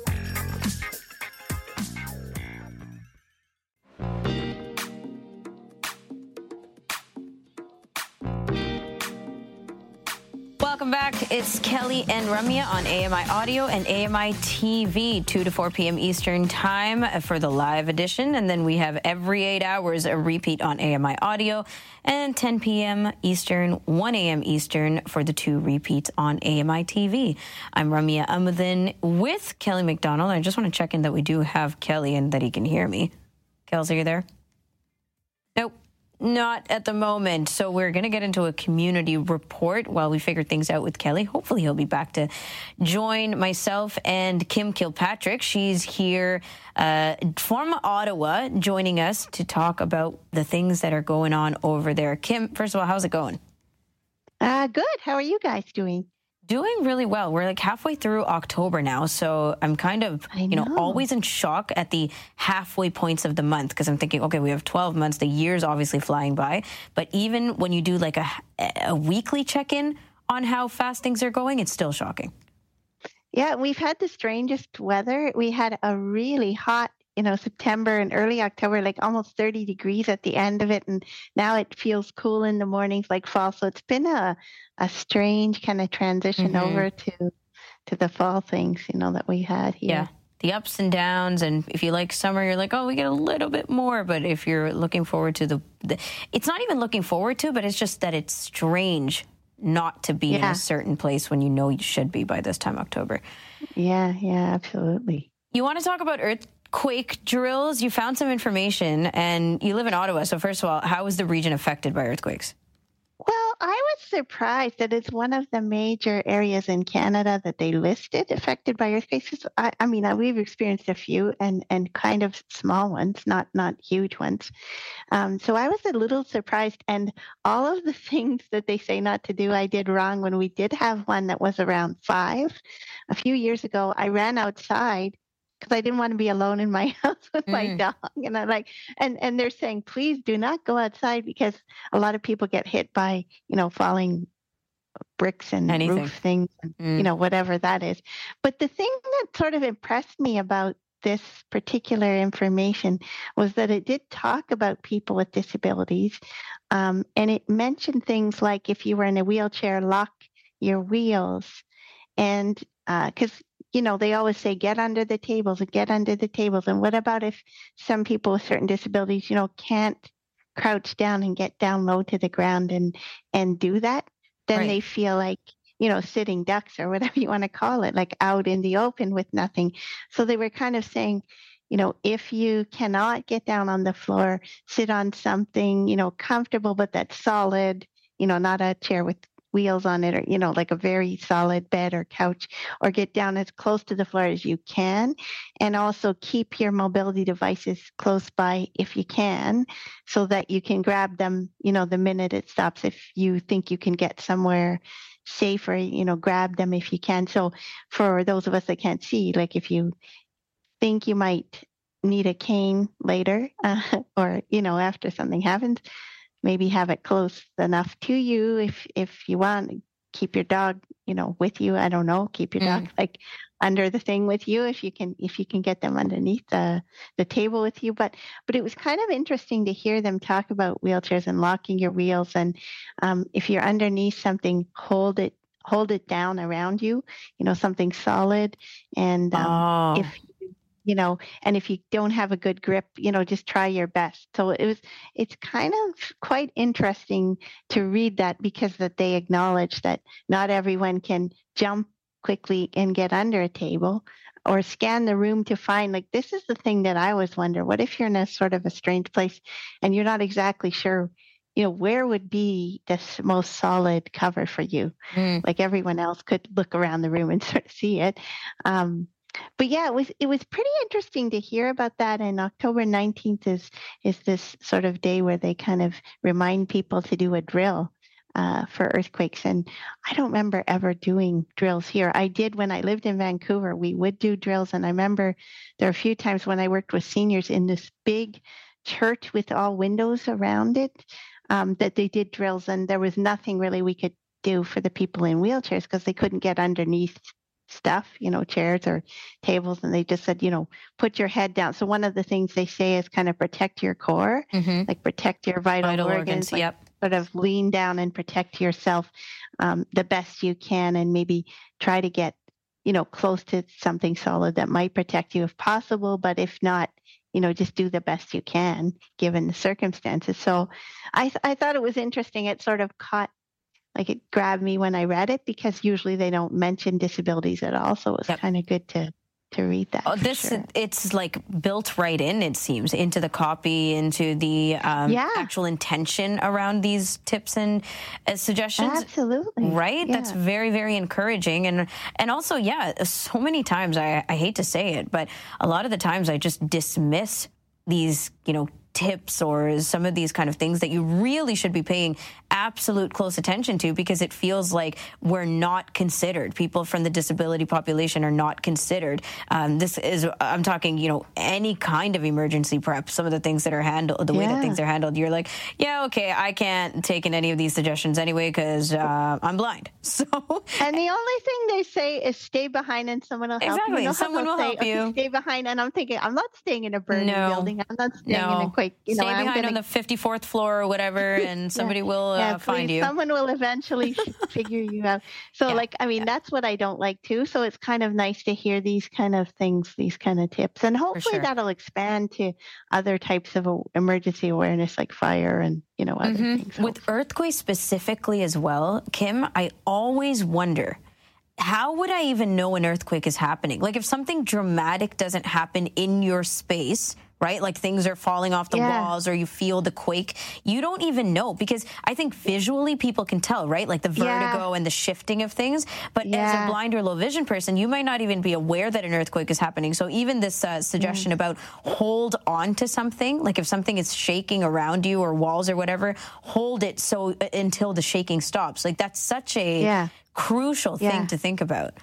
Back. It's Kelly and Ramya on AMI Audio and AMI TV, 2 to 4 p.m. Eastern Time for the live edition. And then we have every eight hours a repeat on AMI Audio and 10 p.m. Eastern, 1 a.m. Eastern for the two repeats on AMI TV. I'm Ramya Amuthan with Kelly McDonald. I just want to check in that we do have Kelly and that he can hear me. Kels, are you there? Not at the moment. So we're going to get into a community report while we figure things out with Kelly. Hopefully he'll be back to join myself and Kim Kilpatrick. She's here uh, from Ottawa, joining us to talk about the things that are going on over there. Kim, first of all, how's it going? Uh, good. How are you guys doing? Doing really well. We're like halfway through October now, so I'm kind of, know. you know, always in shock at the halfway points of the month because I'm thinking, okay, we have 12 months. The year's obviously flying by, but even when you do like a, a weekly check-in on how fast things are going, it's still shocking. Yeah, we've had the strangest weather. We had a really hot you know September and early October, like almost 30 degrees at the end of it, and now it feels cool in the mornings like fall. So it's been a a strange kind of transition mm-hmm. over to to the fall things, you know, that we had here. Yeah. The ups and downs, and if you like summer, you're like, oh, we get a little bit more. But if you're looking forward to the, the it's not even looking forward to, but it's just that it's strange not to be yeah. in a certain place when you know you should be by this time October. Yeah, yeah, absolutely. You want to talk about earthquake drills. You found some information and you live in Ottawa. So, first of all, how is the region affected by earthquakes? Well, I was surprised that it's one of the major areas in Canada that they listed affected by earthquakes. I, I mean, uh, we've experienced a few and, and kind of small ones, not not huge ones. Um, so I was a little surprised, and all of the (laughs) things that they say not to do, I did wrong. When we did have one that was around five a few years ago, I ran outside because I didn't want to be alone in my (laughs) house with mm. my dog. And I'm like, and and they're saying, please do not go outside because a lot of people get hit by you know falling bricks and Anything. roof things, and, mm. you know whatever that is. But the thing that sort of impressed me about this particular information was that it did talk about people with disabilities, um, and it mentioned things like if you were in a wheelchair, lock your wheels And because uh, you know, they always say get under the tables and get under the tables. And what about if some people with certain disabilities, you know, can't crouch down and get down low to the ground and and do that? Then right. they feel like you know, sitting ducks or (laughs) whatever you want to call it, like out in the open with nothing. So they were kind of saying, you know, if you cannot get down on the floor, sit on something, you know, comfortable, but that's solid, you know, not a chair with wheels on it or, you know, like a very solid bed or couch, or get down as close to the floor as you can. And also keep your mobility devices close by if you can, so that you can grab them, you know, the minute it stops. If you think you can get somewhere safer, you know, grab them if you can. So for those of us that can't see, like if you think you might need a cane later uh, (laughs) or you know after something happens maybe have it close enough to you if if you want keep your dog you know with you. I don't know. Keep your mm. dog like under the thing with you if you can if you can get them underneath the the table with you. But but it was kind of interesting to hear them talk about wheelchairs and locking your wheels. And um, if you're underneath something hold it hold it down around you you know something solid. And um, oh. if you know and if you don't have a good grip you know just try your best. So it was it's kind of quite interesting to read that because that they acknowledge that not everyone can jump quickly and get under a table or scan the room to find like this is the thing that i always wonder what if you're in a sort of a strange place and you're not exactly sure you know where would be the most solid cover for you? Mm. like everyone else could look around the room and (laughs) sort of see it. Um, but yeah, it was it was pretty interesting to hear about that. And October nineteenth is is this sort of day where they kind of remind people to do a drill uh, for earthquakes. And I don't remember ever doing drills here. I did when I lived in Vancouver. We would do drills, and I remember there are a few times when I worked with seniors in this big church with all windows around it um, that they did drills, and there was nothing really we could do for the people in wheelchairs because they couldn't get underneath stuff, you know, chairs or tables, and they just said, you know, put your head down. So one of the things they say is kind of protect your core, mm-hmm. like protect your vital, vital organs, organs like yep. sort of lean down and protect yourself um, the best you can, and maybe try to get, you know, close to something solid that might protect you if possible. But if not, you know, just do the best you can given the circumstances. So I, th- I thought it was interesting. It sort of caught like it grabbed me when I read it because usually they don't mention disabilities at all. So it was yep. kind of good to to read that. Oh, this sure. it's like built right in. It seems into the copy, into the um, yeah. actual intention around these tips and uh, suggestions. Absolutely, right. Yeah. That's very very encouraging, and and also yeah, so many times I I hate to say it, but a lot of the times I just dismiss these you know tips or some of these kind of things that you really should be paying absolute close attention to because it feels like we're not considered. People from the disability population are not considered. Um, this is, I'm talking, you know, any kind of emergency prep, some of the things that are handled, the way that things are handled, you're like, yeah, okay, I can't take in any of these suggestions anyway because uh, I'm blind. (laughs) So, and the only thing they say is stay behind and someone will help exactly. you. Exactly, someone will say, help you. Okay, stay behind, and I'm thinking, I'm not staying in a burning no. building. I'm not staying no. in a quake. You know, stay behind gonna... on the 54th floor or whatever, (laughs) and somebody yeah. will uh, yeah, find you. Someone will eventually (laughs) figure you out. So, yeah. like, I mean, that's what I don't like too. So it's kind of nice to hear these kind of things, these kind of tips, and hopefully sure. that'll expand to other types of emergency awareness, like fire and you know other mm-hmm. things. With earthquakes specifically as well, Kim, I always wonder how would I even know an earthquake is happening? Like if something dramatic doesn't happen in your space, right? Like things are falling off the yeah. walls or you feel the quake. You don't even know because I think visually people can tell, right? Like the vertigo yeah. and the shifting of things. But yeah. as a blind or low vision person, you might not even be aware that an earthquake is happening. So even this uh, suggestion mm. about hold on to something, like if something is shaking around you or walls or whatever, hold it so uh, until the shaking stops. Like that's such a crucial thing to think about.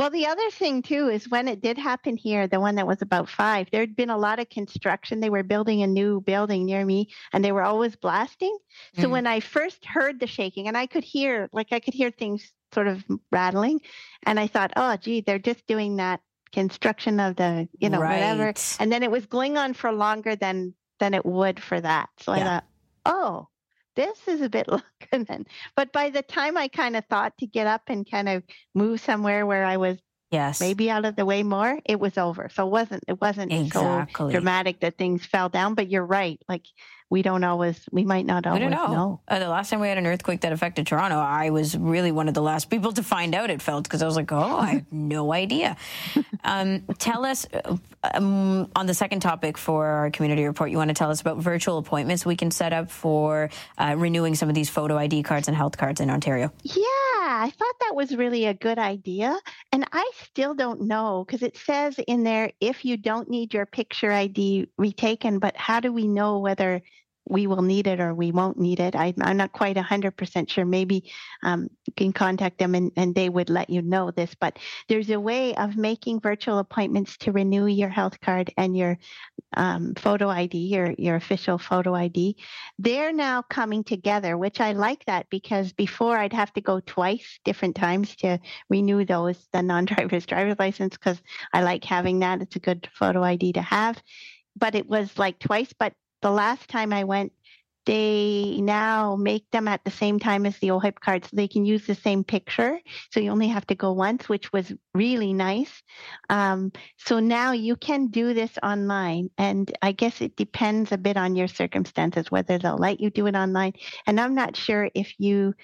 Well, the other thing too is when it did happen here, the one that was about five, there'd been a lot of construction. They were building a new building near me and they were always blasting. So mm. when I first heard the shaking and I could hear, like I could hear things sort of rattling and I thought, oh, gee, they're just doing that construction of the, you know, right. whatever. And then it was going on for longer than, than it would for that. So yeah. I thought, oh, this is a bit (laughs) longer than. But by the time I kind of thought to get up and kind of move somewhere where I was yes maybe out of the way more it was over so it wasn't it wasn't exactly. so dramatic that things fell down but you're right like we don't always we might not always know, know. Uh, the last time we had an earthquake that affected toronto i was really one of the last people to find out it felt because i was like oh i have (laughs) no idea um, tell us um, on the second topic for our community report you want to tell us about virtual appointments we can set up for uh, renewing some of these photo id cards and health cards in ontario yeah I thought that was really a good idea. And I still don't know because it says in there if you don't need your picture ID retaken, but how do we know whether we will need it or we won't need it. I, am not quite 100% sure. Maybe um, you can contact them and, and they would let you know this. But there's a way of making virtual appointments to renew your health card and your um, photo ID, your, your official photo ID. They're now coming together, which I like that because before I'd have to go twice, different times to renew those, the non driver's (laughs) driver's license, because I like having that. It's a good photo ID to have but it was like twice. But the last time I went, they now make them at the same time as the OHIP card so they can use the same picture. So you only have to go once, which was really nice. Um, so now you can do this online. And I guess it depends a bit on your circumstances, whether they'll let you do it online. And I'm not sure if you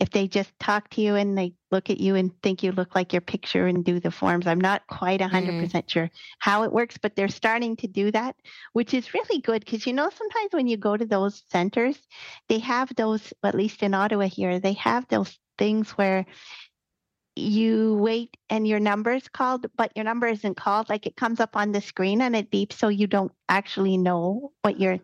if they just talk to you and they look at you and think you look like your picture and do the forms. I'm not quite 100% mm. sure how it works, but they're starting to do that, which is really good because, you know, sometimes when you go to those centers, they have those, at least in Ottawa here, they have those things where you wait and your number is called, but your number isn't called. Like it comes up on the screen and it beeps, so you don't actually know what you're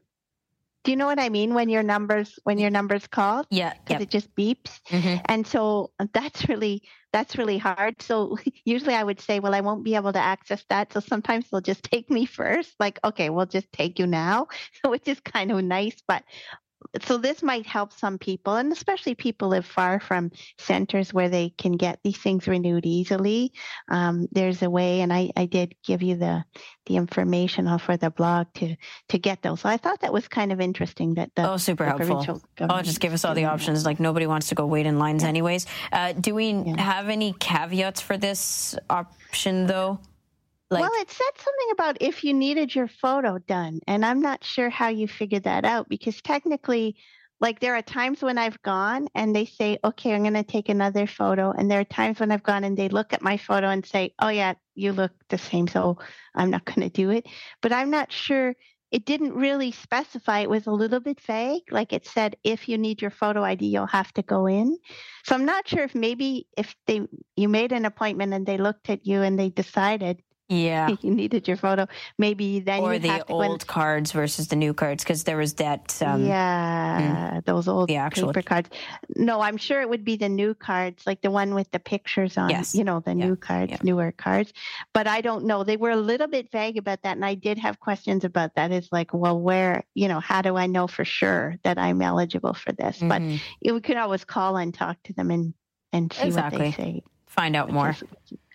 do you know what I mean when your numbers when your number's called? Yeah, because yep. it just beeps, mm-hmm. and so uh, that's really that's really hard. So (laughs) usually I would say, well, I won't be able to access that. So sometimes they'll just (laughs) take me first, like, okay, we'll just take you now, (laughs) which is kind of nice. But so this might help some people, and especially people live far from centers where they can get these things renewed easily. Um, there's a way, and I, I did give you the the information off for the blog to to get those. So I thought that was kind of interesting. That the, oh, super helpful. Oh, just give us all the options. Like nobody wants to go wait in lines, yeah. anyways. Uh, do we yeah. have any caveats for this option, though? Like, well, it said something about if you needed your photo done, and I'm not sure how you figured that out because technically, like there are times when I've gone and they say, "Okay, I'm going to take another photo," and there are times when I've gone and they look at my photo and say, "Oh yeah, you look the same, so I'm not going to do it." But I'm not sure. It didn't really specify. It was a little bit vague. Like it said, if you need your photo ID, you'll have to go in. So I'm not sure if maybe if they you made an appointment and they looked at you and they decided yeah. (laughs) you needed your photo. Maybe then you or the old cards versus the new cards because there was that. Um, yeah, mm, those old the actual... paper cards. No, I'm sure it would be the new cards, like the one with the pictures on. Yes. You know, the yeah. new cards, yeah. newer cards. But I don't know. They were a little bit vague about that, and I did have questions about that. It's like, well, where? You know, how do I know for sure that I'm eligible for this? Mm-hmm. But you could always call and talk to them and and see exactly. what they say. Find out more.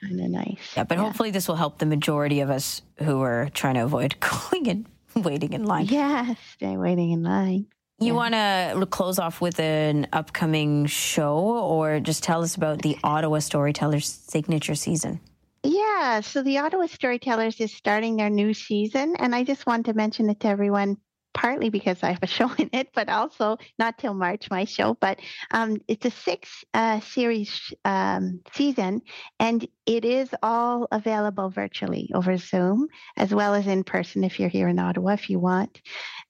Kind of nice. Yeah, but yeah. hopefully this will help the majority of us who are trying to avoid (laughs) going and waiting in line. Yeah, stay waiting in line. You yeah. want to close off with an upcoming show or just tell us about the Ottawa Storytellers signature season? Yeah, so the Ottawa Storytellers is starting their new season, and I just want to mention it to everyone partly because I have (laughs) a show in it, but also not till March, my show. But um, it's a six uh, series um, season, and it is all available virtually over Zoom as well as in person if you're here in Ottawa if you want.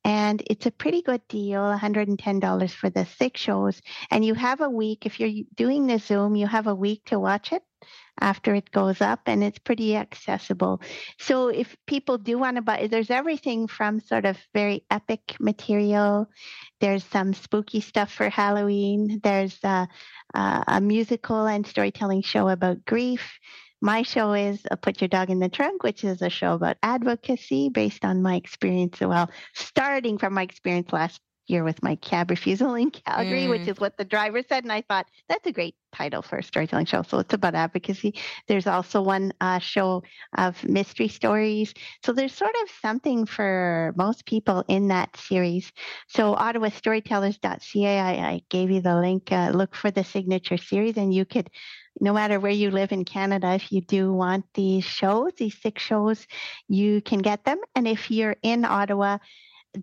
And it's a pretty good deal $110 for the six shows. And you have a week, if you're doing the Zoom, you have a week to watch it after it goes up and it's pretty accessible. So if people do want to buy, there's everything from sort of very epic material. There's some spooky stuff for Halloween. There's a, a, musical and storytelling show about grief. My show is Put Your Dog in the Trunk, which is a show about advocacy based on my experience. Well, starting from my experience last here with my cab refusal in Calgary, mm. which is what the driver said. And I thought that's a great title for a storytelling show. So it's about advocacy. There's also one uh, show of mystery stories. So there's sort of something for most people in that series. So ottawastorytellers.ca, I, I gave you the link. Uh, look for the signature series, and you could no matter where you live in Canada, if you do want these shows, these six shows, you can get them. And if you're in Ottawa,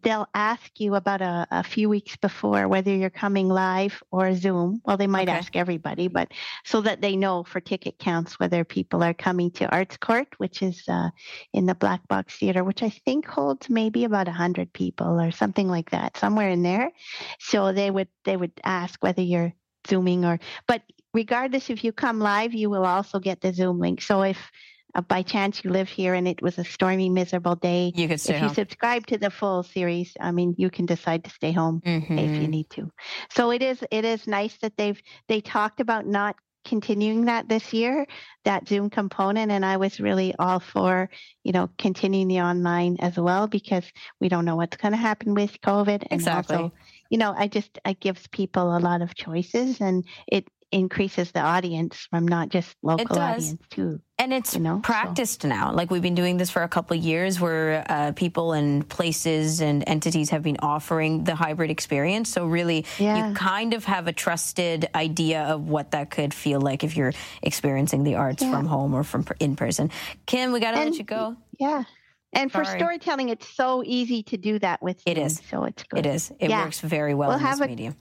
they'll ask you about a, a, few weeks before whether you're coming live or Zoom. Well, they might okay. ask everybody, but so that they know for ticket counts whether people are coming to Arts Court, which is uh, in the Black Box Theater, which I think holds maybe about 100 people or something like that, somewhere in there. So they would they would ask whether you're zooming or but regardless if you come live you will also get the zoom link so if uh, by chance you live here and it was a stormy, miserable day, you could stay if home. you subscribe to the full series, I mean, you can decide to stay home mm-hmm. if you need to. So it is it is nice that they've they talked about not continuing that this year, that Zoom component, and I was really all for you know continuing the online as well because we don't know what's going to happen with COVID, and exactly. also you know, I just it gives people a lot of choices, and it increases the audience from not just local audience too. And it's you know, practiced so. now. Like we've been doing this for a couple of years where uh, people and places and entities have been offering the hybrid experience. So really, yeah. you kind of have a trusted idea of what that could feel like if you're experiencing the arts yeah. from home or from in person. Kim, we got to let you go. Yeah. And Sorry. for storytelling, it's so easy to do that with It is. So it's good. It is. It yeah. works very well we'll in this a, medium.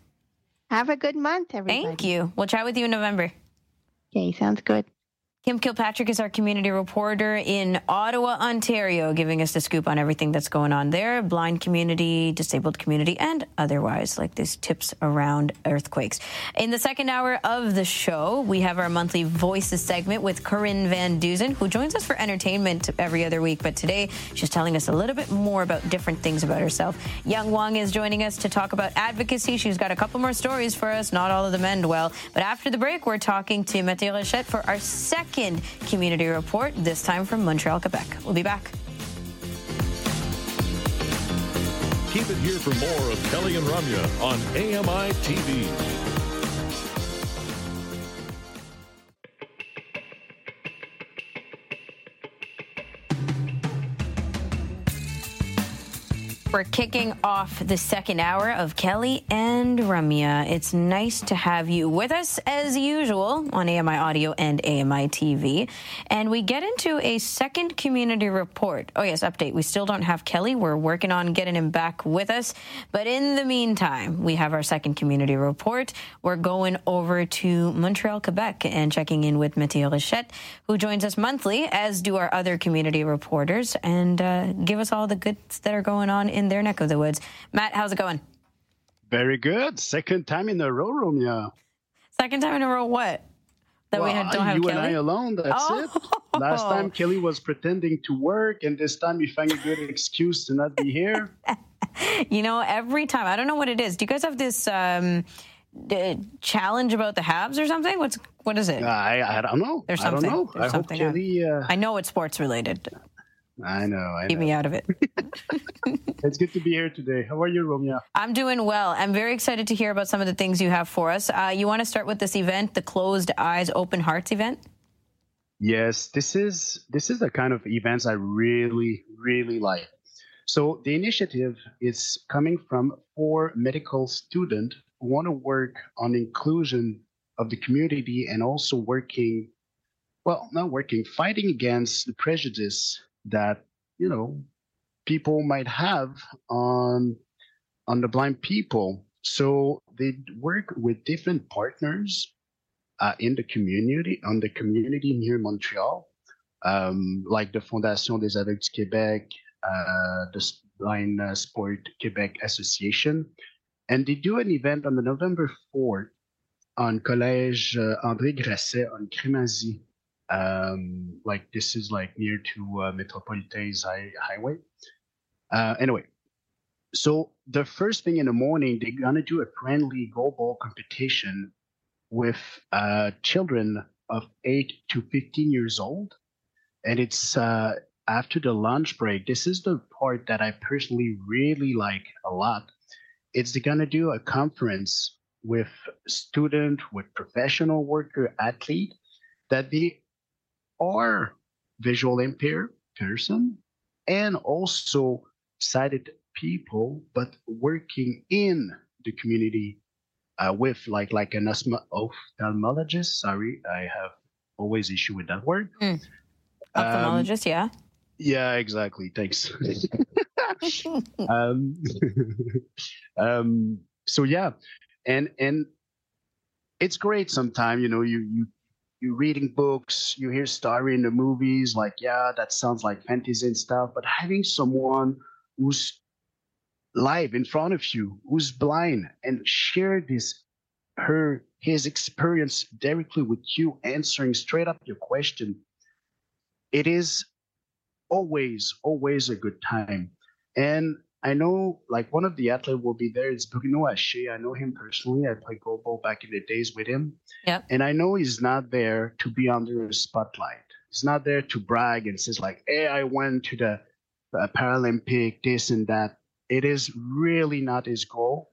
Have a good month, everybody. Thank you. We'll chat with you in November. Okay, sounds good. Kim Kilpatrick is our community reporter in Ottawa, Ontario, giving us the scoop on everything that's going on there blind community, disabled community, and otherwise, like these tips around earthquakes. In the second hour of the show, we have our monthly Voices segment with Corinne Van Dusen, who joins us for entertainment every other week. But today, she's telling us a little bit more about different things about herself. Yang Wang is joining us to talk about advocacy. She's got a couple more stories for us, not all of them end well. But after the break, we're talking to Mathieu Rochette for our second second community report, this time from Montreal, Quebec. We'll be back. Keep it here for more of Kelly and Ramya on AMI TV. We're kicking off the second hour of Kelly and Ramya. It's nice to have you with us as usual on AMI Audio and AMI TV. And we get into a second community report. Oh, yes, update. We still don't have Kelly. We're working on getting him back with us. But in the meantime, we have our second community report. We're going over to Montreal, Quebec, and checking in with Mathieu Rochette, who joins us monthly, as do our other community reporters, and uh, give us all the goods that are going on in in their neck of the woods. Matt, how's it going? Very good. Second time in a row, Ramya. Second time in a row, what? That well, we had, don't have you Kelly? and I alone. That's oh. it. Last time Kelly was pretending to work, and this time we find a good excuse to not be here. (laughs) you know, every time I don't know what it is. Do you guys have this um, challenge about the Habs or something? What's what is it? I I don't know. There's something. I don't know. There's I hope Kelly. Uh... I know it's sports related. I know. I Keep know. me out of it. (laughs) it's good to be here today. How are you, Ramya? I'm doing well. I'm very excited to hear about some of the things you have for us. Uh, you want to start with this event, the Closed Eyes Open Hearts event? Yes, this is this is the kind of events I really really like. So the initiative is coming from four medical students who want to work on inclusion of the community and also working well, not working, fighting against the prejudice that you know people might have on on the blind people. So they work with different partners uh, in the community, on the community near Montreal, um, like the Fondation des Aveugles du Québec, uh, the Blind uh, Sport Québec Association, and they do an event on the November 4th on Collège uh, André Grasset on Crémazie um, like this is like near to uh, Metropolitains high, Highway. Uh, anyway, so the first thing in the morning, they're gonna do a friendly goalball competition with uh, children of eight to 15 years old, and it's uh, after the lunch break. This is the part that I personally really like a lot. it's they're to do a conference with student, with professional worker, athlete, that they are visual impaired person and also sighted people, but working in the community uh, with like like an ophthalmologist. Sorry, I have always issue with that word. Mm. Ophthalmologist, um, yeah. Yeah, exactly. Thanks. (laughs) um, (laughs) um, so yeah, and and it's great. Sometimes you know you you you reading books, you hear story in the movies, like yeah, that sounds like fantasy and stuff. But having someone who's live in front of you, who's blind, and share this her his experience directly with you, answering straight up your question, it is always always a good time. And I know like one of the athletes will be there. It's Bruno Haché. I know him personally. I played goalball back in the days with him. Yeah. And I know he's not there to be under a spotlight. He's not there to brag and says like, "Hey, I went to the uh, Paralympic, this and that." It is really not his goal.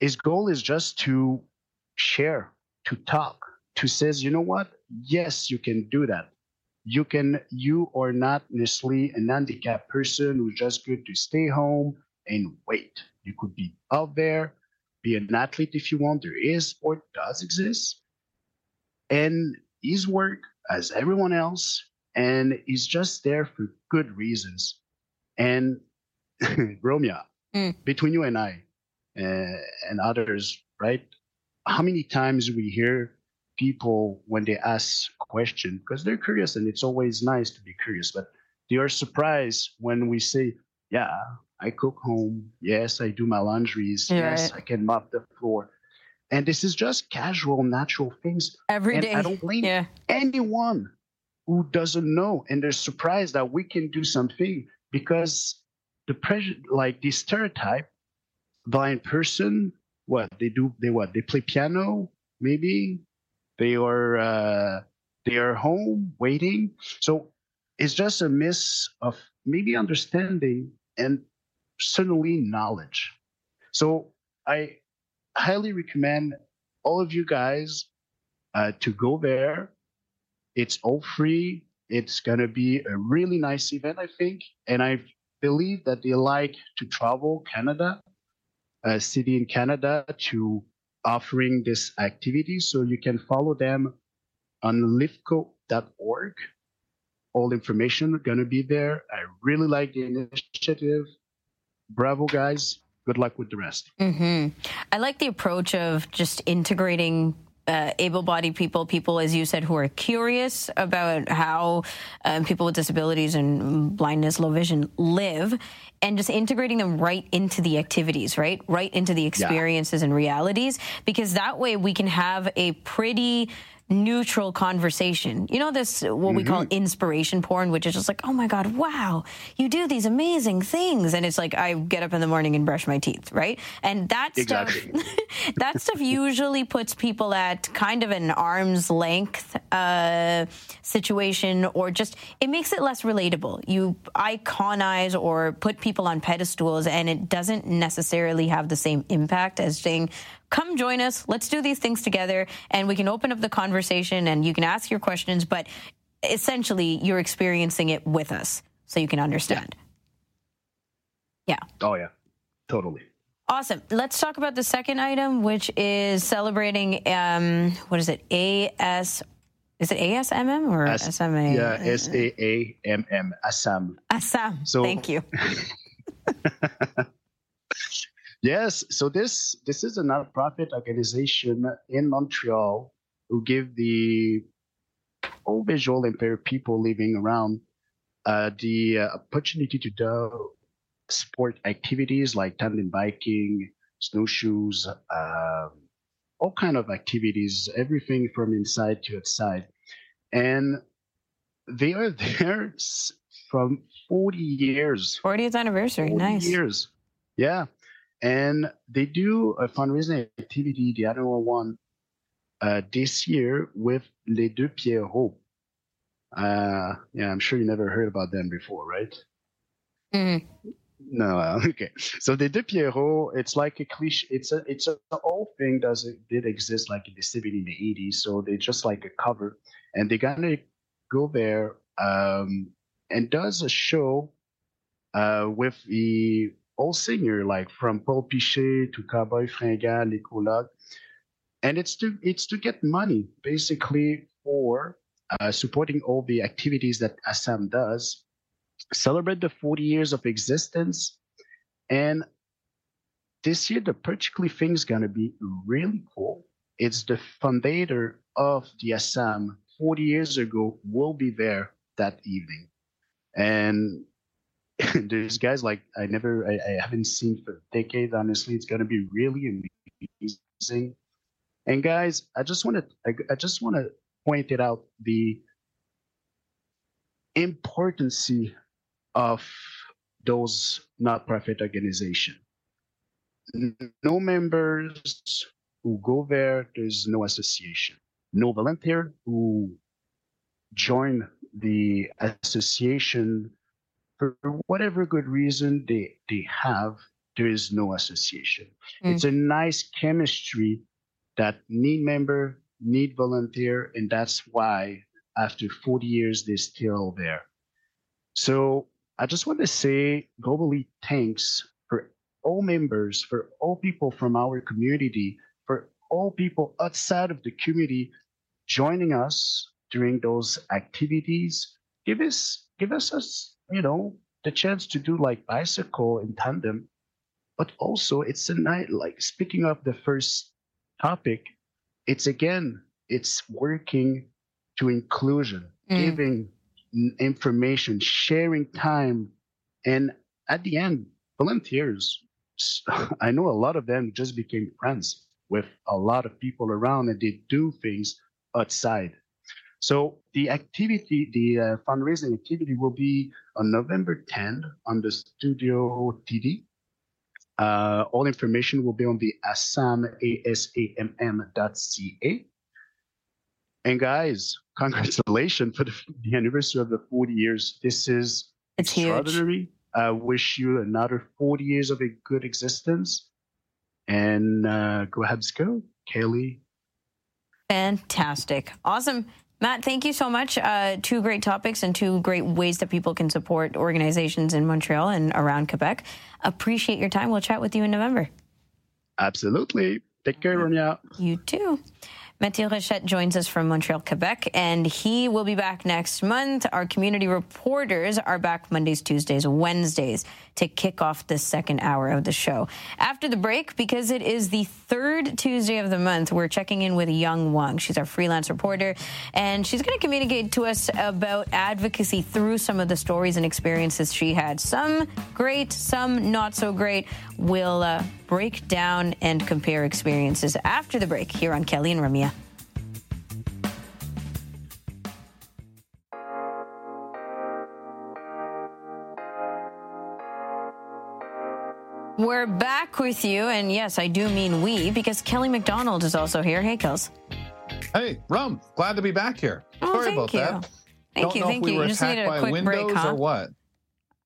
His goal is just to share, to talk, to says, you know what? Yes, you can do that you can you are not necessarily an handicapped person who's just good to stay home and wait. You could be out there, be an athlete if you want. There is or does exist. And his work as everyone else, and he's just there for good reasons. And (laughs) Romeo, mm. between you and I uh, and others, right? How many times we hear people when they ask question because they're curious and it's always nice to be curious but they are surprised when we say yeah i cook home yes i do my laundries yeah, yes right. i can mop the floor and this is just casual natural things every and day. i don't blame yeah. anyone who doesn't know and they're surprised that we can do something because the pressure like the stereotype blind person what they do they what they play piano maybe they are uh, they are home waiting. So it's just a miss of maybe understanding and certainly knowledge. So I highly recommend all of you guys uh, to go there. It's all free. It's gonna be a really nice event, I think, and I believe that they like to travel Canada, a city in Canada, to offering this activity. So you can follow them on lifco.org. All information going to be there. I really like the initiative. Bravo, guys. Good luck with the rest. Mm-hmm. I like the approach of just integrating uh, able-bodied people, people, as you said, who are curious about how um, people with disabilities and blindness, low vision live, and just integrating them right into the activities, right, right into the experiences yeah. and realities, because that way we can have a pretty neutral conversation. You know, this, what mm-hmm. we call mm-hmm. inspiration porn, which is just like, oh my God, wow, you do these amazing things. And it's like, I get up in the morning and brush my teeth, right? And that exactly. stuff, (laughs) that stuff usually puts people at kind of an arm's length uh, situation or just, it makes it less relatable. You iconize or put people on pedestals and it doesn't necessarily have the same impact as saying, come join us. Let's do these things together and we can open up the conversation and you can ask your questions, but essentially you're experiencing it with us so you can understand. Yeah. yeah. Oh, yeah. Totally. Awesome. Let's talk about the second item, which is celebrating, um, what is it? AS. Is it ASMM or S- SMA? Yeah, S A A M M, Assam. Assam. So, Thank you. (laughs) (laughs) Yes, so this this is a nonprofit organization in Montreal who give the all visual impaired people living around uh, the uh, opportunity to do sport activities like tandem biking, snowshoes, um, all kind of activities, everything from inside to outside, and they are (laughs) there from 40 years. 40th anniversary 40 nice. years. Yeah and they do a fundraising activity, the annual one, uh, this year with Les Deux Pierrots. Uh, yeah, I'm sure you never heard about them before, right? Mm-hmm. No, (laughs) okay. So the De Pierrot, it's like a cliche. It's a it's a old thing does it did exist like in the 70s in the 80s. So they just like a cover, and they're gonna go there um, and does a show uh, with the old singer like from Paul Piché to Cowboy Fringant, Les and it's to it's to get money basically for uh, supporting all the activities that Assam does celebrate the 40 years of existence. And this year, the particular thing is going to be really cool. It's the founder of the Assam 40 years ago will be there that evening. And (laughs) there's guys like I never, I, I haven't seen for decades. Honestly, it's to be really amazing. And guys, I just want to, I, I just want to point it out the importance of those not-profit organization. No members who go there, there's no association. No volunteer who join the association for whatever good reason they, they have, there is no association. Mm. It's a nice chemistry that need member, need volunteer, and that's why after 40 years they're still there. So I just want to say globally thanks for all members, for all people from our community, for all people outside of the community joining us during those activities. Give us, give us, us you know, the chance to do like bicycle in tandem, but also it's a night like speaking of the first topic, it's again, it's working to inclusion, mm. giving information, sharing time. And at the end, volunteers, (laughs) I know a lot of them just became friends with a lot of people around and they do things outside. So the activity, the uh, fundraising activity will be on November 10th on the Studio TD. Uh, all information will be on the assam, A-S-A-M-M.ca. And guys, congratulations for the, the, anniversary of the 40 years. This is it's extraordinary. I wish you another 40 years of a good existence. And uh, go ahead, go, Kelly. Fantastic. Awesome. Matt, thank you so much. Uh, two great topics and two great ways that people can support organizations in Montreal and around Quebec. Appreciate your time. We'll chat with you in November. Absolutely. Take care, Ramya. You too. Mathieu Rochette joins us from Montreal, Quebec, and he will be back next month. Our community reporters are back Mondays, Tuesdays, Wednesdays to kick off the second hour of the show. After the break, because it is the third Tuesday of the month, we're checking in with Yang Wang. She's our freelance reporter, and she's going to communicate to us about advocacy through some of the stories and experiences she had. Some great, some not so great. We'll uh, break down and compare experiences after the break here on Kelly and Ramya. We're back with you, and yes, I do mean we, because Kelly McDonald is also here. Hey, Kels. Hey, Rum, glad to be back here. Oh, Sorry about you. that. Thank Don't you, know thank if we you. were You just attacked needed a by quick Windows break, huh? or what?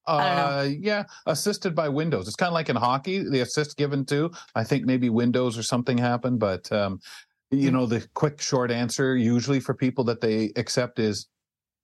Uh, yeah, assisted by Windows. It's kind of like in hockey, the assist given to. I think maybe Windows or something happened, but um, you know, the quick short answer usually for people that they accept is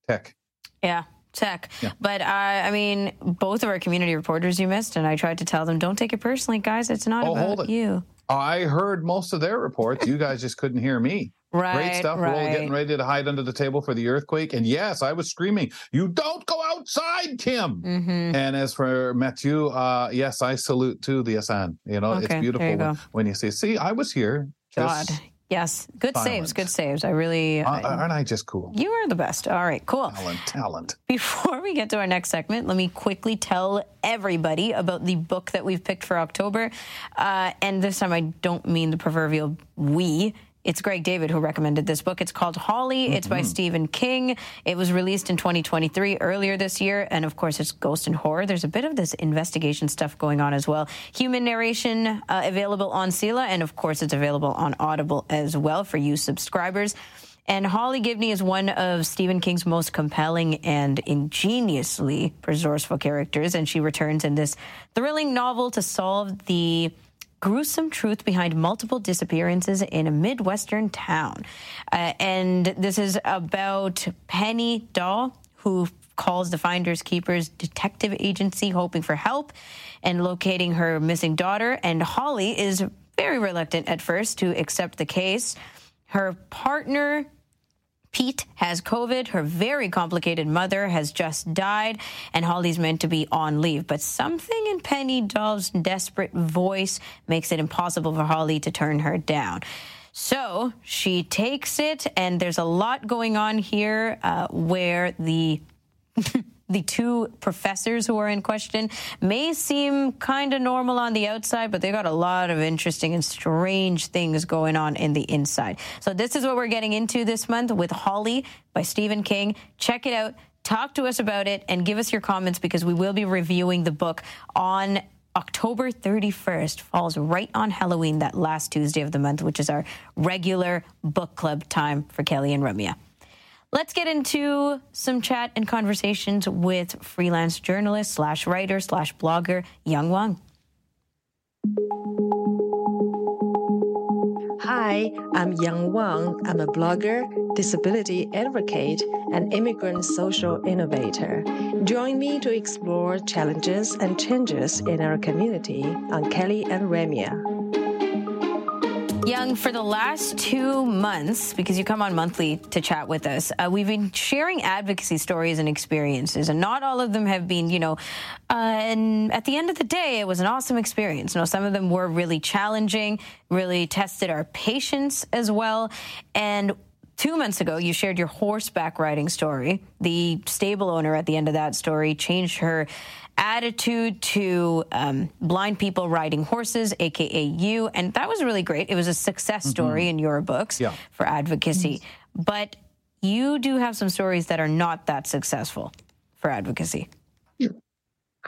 tech. Yeah, tech. Yeah. But uh, I mean, both of our community reporters you missed, and I tried to tell them, don't take it personally, guys. It's not Oh, about hold it. you. I heard most of their reports. You guys just couldn't hear me. Right, Great stuff. We're all right. getting ready to hide under the table for the earthquake. And yes, I was screaming, "You don't go outside, Tim. Mm-hmm. And as for Mathieu, uh, yes, I salute to the Asan. You know, Okay, it's beautiful you when, when you say, "See, I was here." God. Just- Yes. Good saves. Good saves. I really. Uh, I- aren't I just cool? you are the best. All right, cool. Talent, talent. Before we get to our next segment, let me quickly tell everybody about the book that we've picked for October. Uh, and this time I don't mean the proverbial we. It's Greg David who recommended this book. It's called Holly. It's by Stephen King. It was released in 2023 earlier this year. And of course, it's ghost and horror. There's a bit of this investigation stuff going on as well. Human narration uh, available on CELA. And of course, it's available on Audible as well for you subscribers. And Holly Gibney is one of Stephen King's most compelling and ingeniously resourceful characters, and she returns in this thrilling novel to solve the gruesome truth behind multiple disappearances in a Midwestern town. Uh, and this is about Penny Dahl, who calls the Finders Keepers detective agency hoping for help and locating her missing daughter. And Holly is very reluctant at first to accept the case. Her partner Pete has COVID. Her very complicated mother has just died, and Holly's meant to be on leave. But something in Penny Dahl's desperate voice makes it impossible for Holly to turn her down. So she takes it, and there's a lot going on here uh, where the (laughs) the two professors who are in question may seem kind of normal on the outside, but they got a lot of interesting and strange things going on in the inside. So this is what we're getting into this month with Holly by Stephen King. Check it out. Talk to us about it and give us your comments because we will be reviewing the book on October 31st falls right on Halloween, that last Tuesday of the month, which is our regular book club time for Kelly and Ramya. Let's get into some chat and conversations with freelance journalist slash writer slash blogger Yang Wang. Hi, I'm Yang Wang. I'm a blogger, disability advocate, and immigrant social innovator. Join me to explore challenges and changes in our community on Kelly and Ramya. Yang, for the last two months, because you come on monthly to chat with us, uh, we've been sharing advocacy stories and experiences, and not all of them have been, you know, uh, and at the end of the day, it was an awesome experience. You know, some of them were really challenging, really tested our patience as well, and two months ago, you shared your horseback riding story. The stable owner at the end of that story changed her attitude to um, blind people riding horses, aka you, and that was really great. It was a success mm-hmm. story mm-hmm. in your books yeah. for advocacy, mm-hmm. but you do have some stories that are not that successful for advocacy.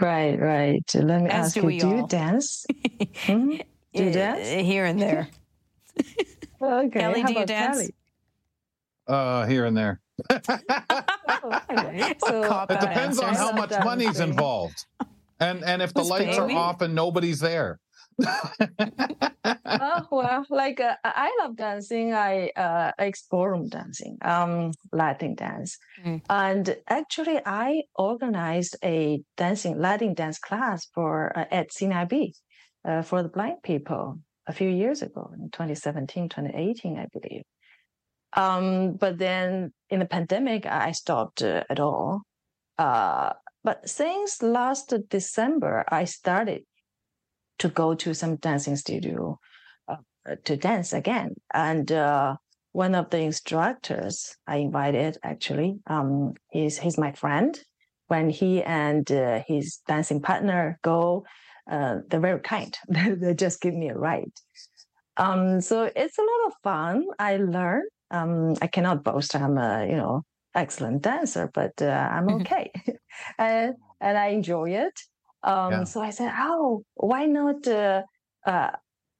Right, right. Let me As ask you: Do all. you dance? (laughs) hmm? Do you dance here and there? (laughs) okay. Kelly, How do you dance? Kelly? Uh, here and there. oh, (laughs) so, it depends on how much money's involved, and and if the lights are off and nobody's there. oh (laughs) well, like uh, I love dancing. I uh, explore dancing, um, Latin dance, mm. and actually I organized a dancing Latin dance class for uh, at CNIB uh, for the blind people a few years ago in 2017, 2018, I believe. Um, but then in the pandemic, I stopped uh, at all. Uh, but since last December, I started to go to some dancing studio uh, to dance again. And uh, one of the instructors I invited, actually, um, he's, he's my friend. When he and uh, his dancing partner go, uh, they're very kind. (laughs) they just give me a ride. Um, so it's a lot of fun. I learned um, I cannot boast I'm a you know excellent dancer, but uh, I'm mm-hmm. okay, and (laughs) and I enjoy it. Um, yeah. So I said, oh, why not uh, uh,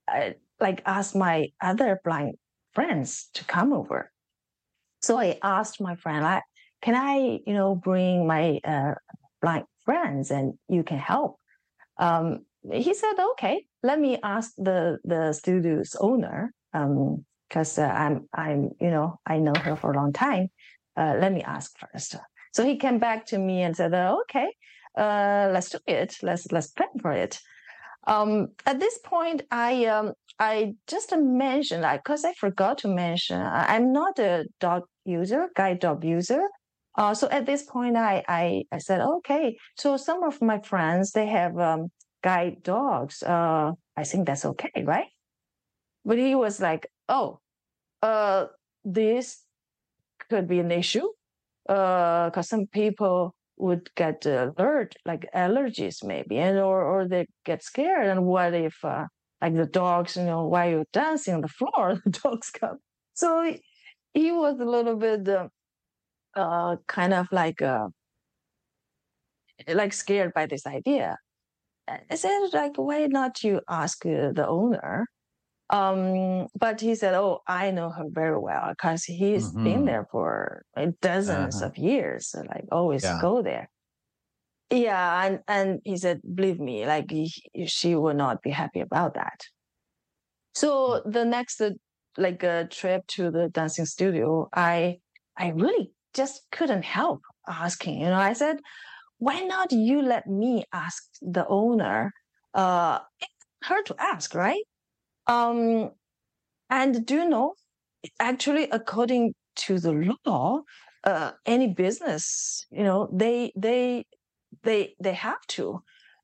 I, like ask my other blind friends to come over? So I asked my friend, like, can I you know bring my uh, blind friends and you can help? Um, he said, okay, let me ask the the studio's owner. Um, because uh, I'm I'm you know I know her for a long time. Uh, let me ask first. So he came back to me and said, oh, "Okay, uh, let's do it. Let's let's plan for it." Um, at this point, I um, I just mentioned because I forgot to mention I'm not a dog user, guide dog user. Uh, so at this point, I, I I said, okay. So some of my friends they have um, guide dogs. Uh, I think that's okay, right? But he was like, oh, uh, this could be an issue because uh, some people would get alert, like allergies maybe, and or or they get scared. And what if uh, like the dogs, you know, while you're dancing on the floor, (laughs) the dogs come. So he, he was a little bit uh, uh, kind of like uh, like scared by this idea. I said, like, why not you ask the owner Um, but he said, "Oh, I know her very well because he's mm-hmm. been there for dozens uh-huh. of years. So like always yeah. go there." Yeah, and and he said, "Believe me, like he, she will not be happy about that." So the next uh, like a uh, trip to the dancing studio, I I really just couldn't help asking. You know, I said, "Why not you let me ask the owner?" Uh, her to ask, right? Um, and do you know, actually, according to the law, uh, any business, you know, they they they they have to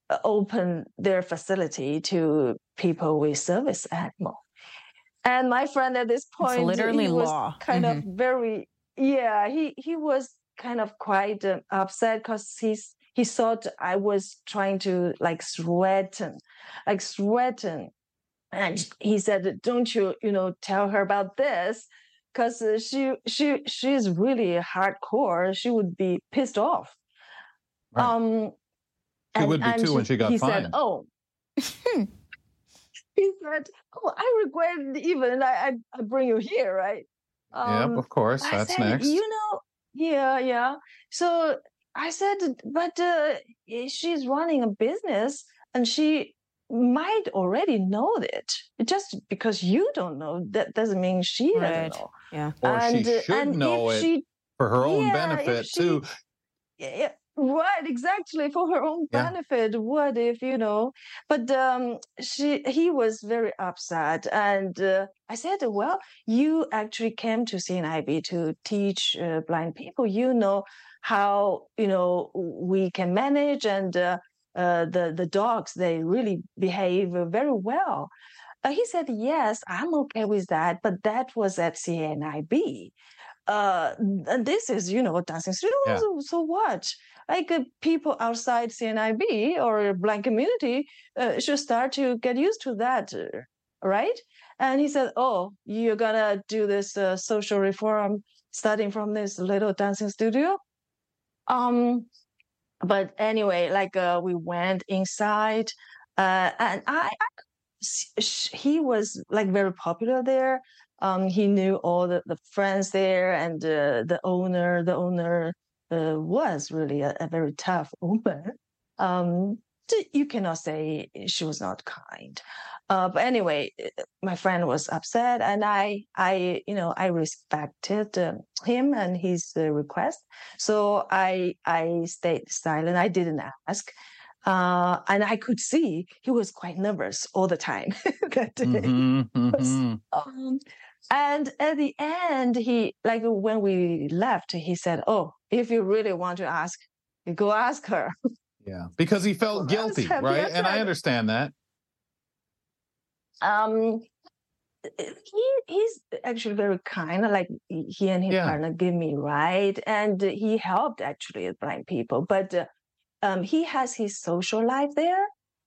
uh, open their facility to people with service animal. And my friend at this point, it's literally was law. kind mm-hmm. of very, yeah, he he was kind of quite uh, upset because he's he thought I was trying to like threaten, like threaten and he said don't you you know tell her about this? Because uh, she she she's really hardcore. She would be pissed off. Right. um she and, would be too she, when she got he fined. said oh. (laughs) He said oh i regret even I, I, I bring you here right? Um, yep of course that's said, next. You know yeah yeah. So i said but uh, she's running a business and she might already know it. Just because you don't know, that doesn't mean she right. doesn't know. Yeah. Or and, she should know it she, for her own yeah, benefit she, too. Yeah, right, exactly. For her own yeah. benefit. What if, you know? But um she he was very upset. And uh, I said, Well, you actually came to CNIB to teach uh, blind people. You know how you know we can manage and uh, uh, the the dogs they really behave very well. Uh, he said, "Yes, I'm okay with that, but that was at CNIB. Uh, and this is, you know, dancing studio. Yeah. So, so, what? Like uh, people outside CNIB or blind community uh, should start to get used to that, uh, right?" And he said, "Oh, you're gonna do this social reform starting from this little dancing studio." Um, but anyway, like uh, we went inside, uh, and I, I, he was like very popular there. Um, he knew all the, the friends there, and uh, the owner. The owner uh, was really a, a, very tough woman. Um, you cannot say she was not kind. Uh, but anyway, uh, my friend was upset, and I, I, you know, I respected uh, him and his uh, request. So I, I stayed silent. I didn't ask, uh, and I could see he was quite nervous all the time (laughs) that day. Mm-hmm, (laughs) mm-hmm. Um, and at the end, he like when we left, he said, "Oh, if you really want to ask, you go ask her." Yeah, because he (laughs) felt guilty, right? And I understand that. Um, he he's actually very kind. Like he and his yeah. partner give me right, and he helped actually blind people. But uh, um, he has his social life there,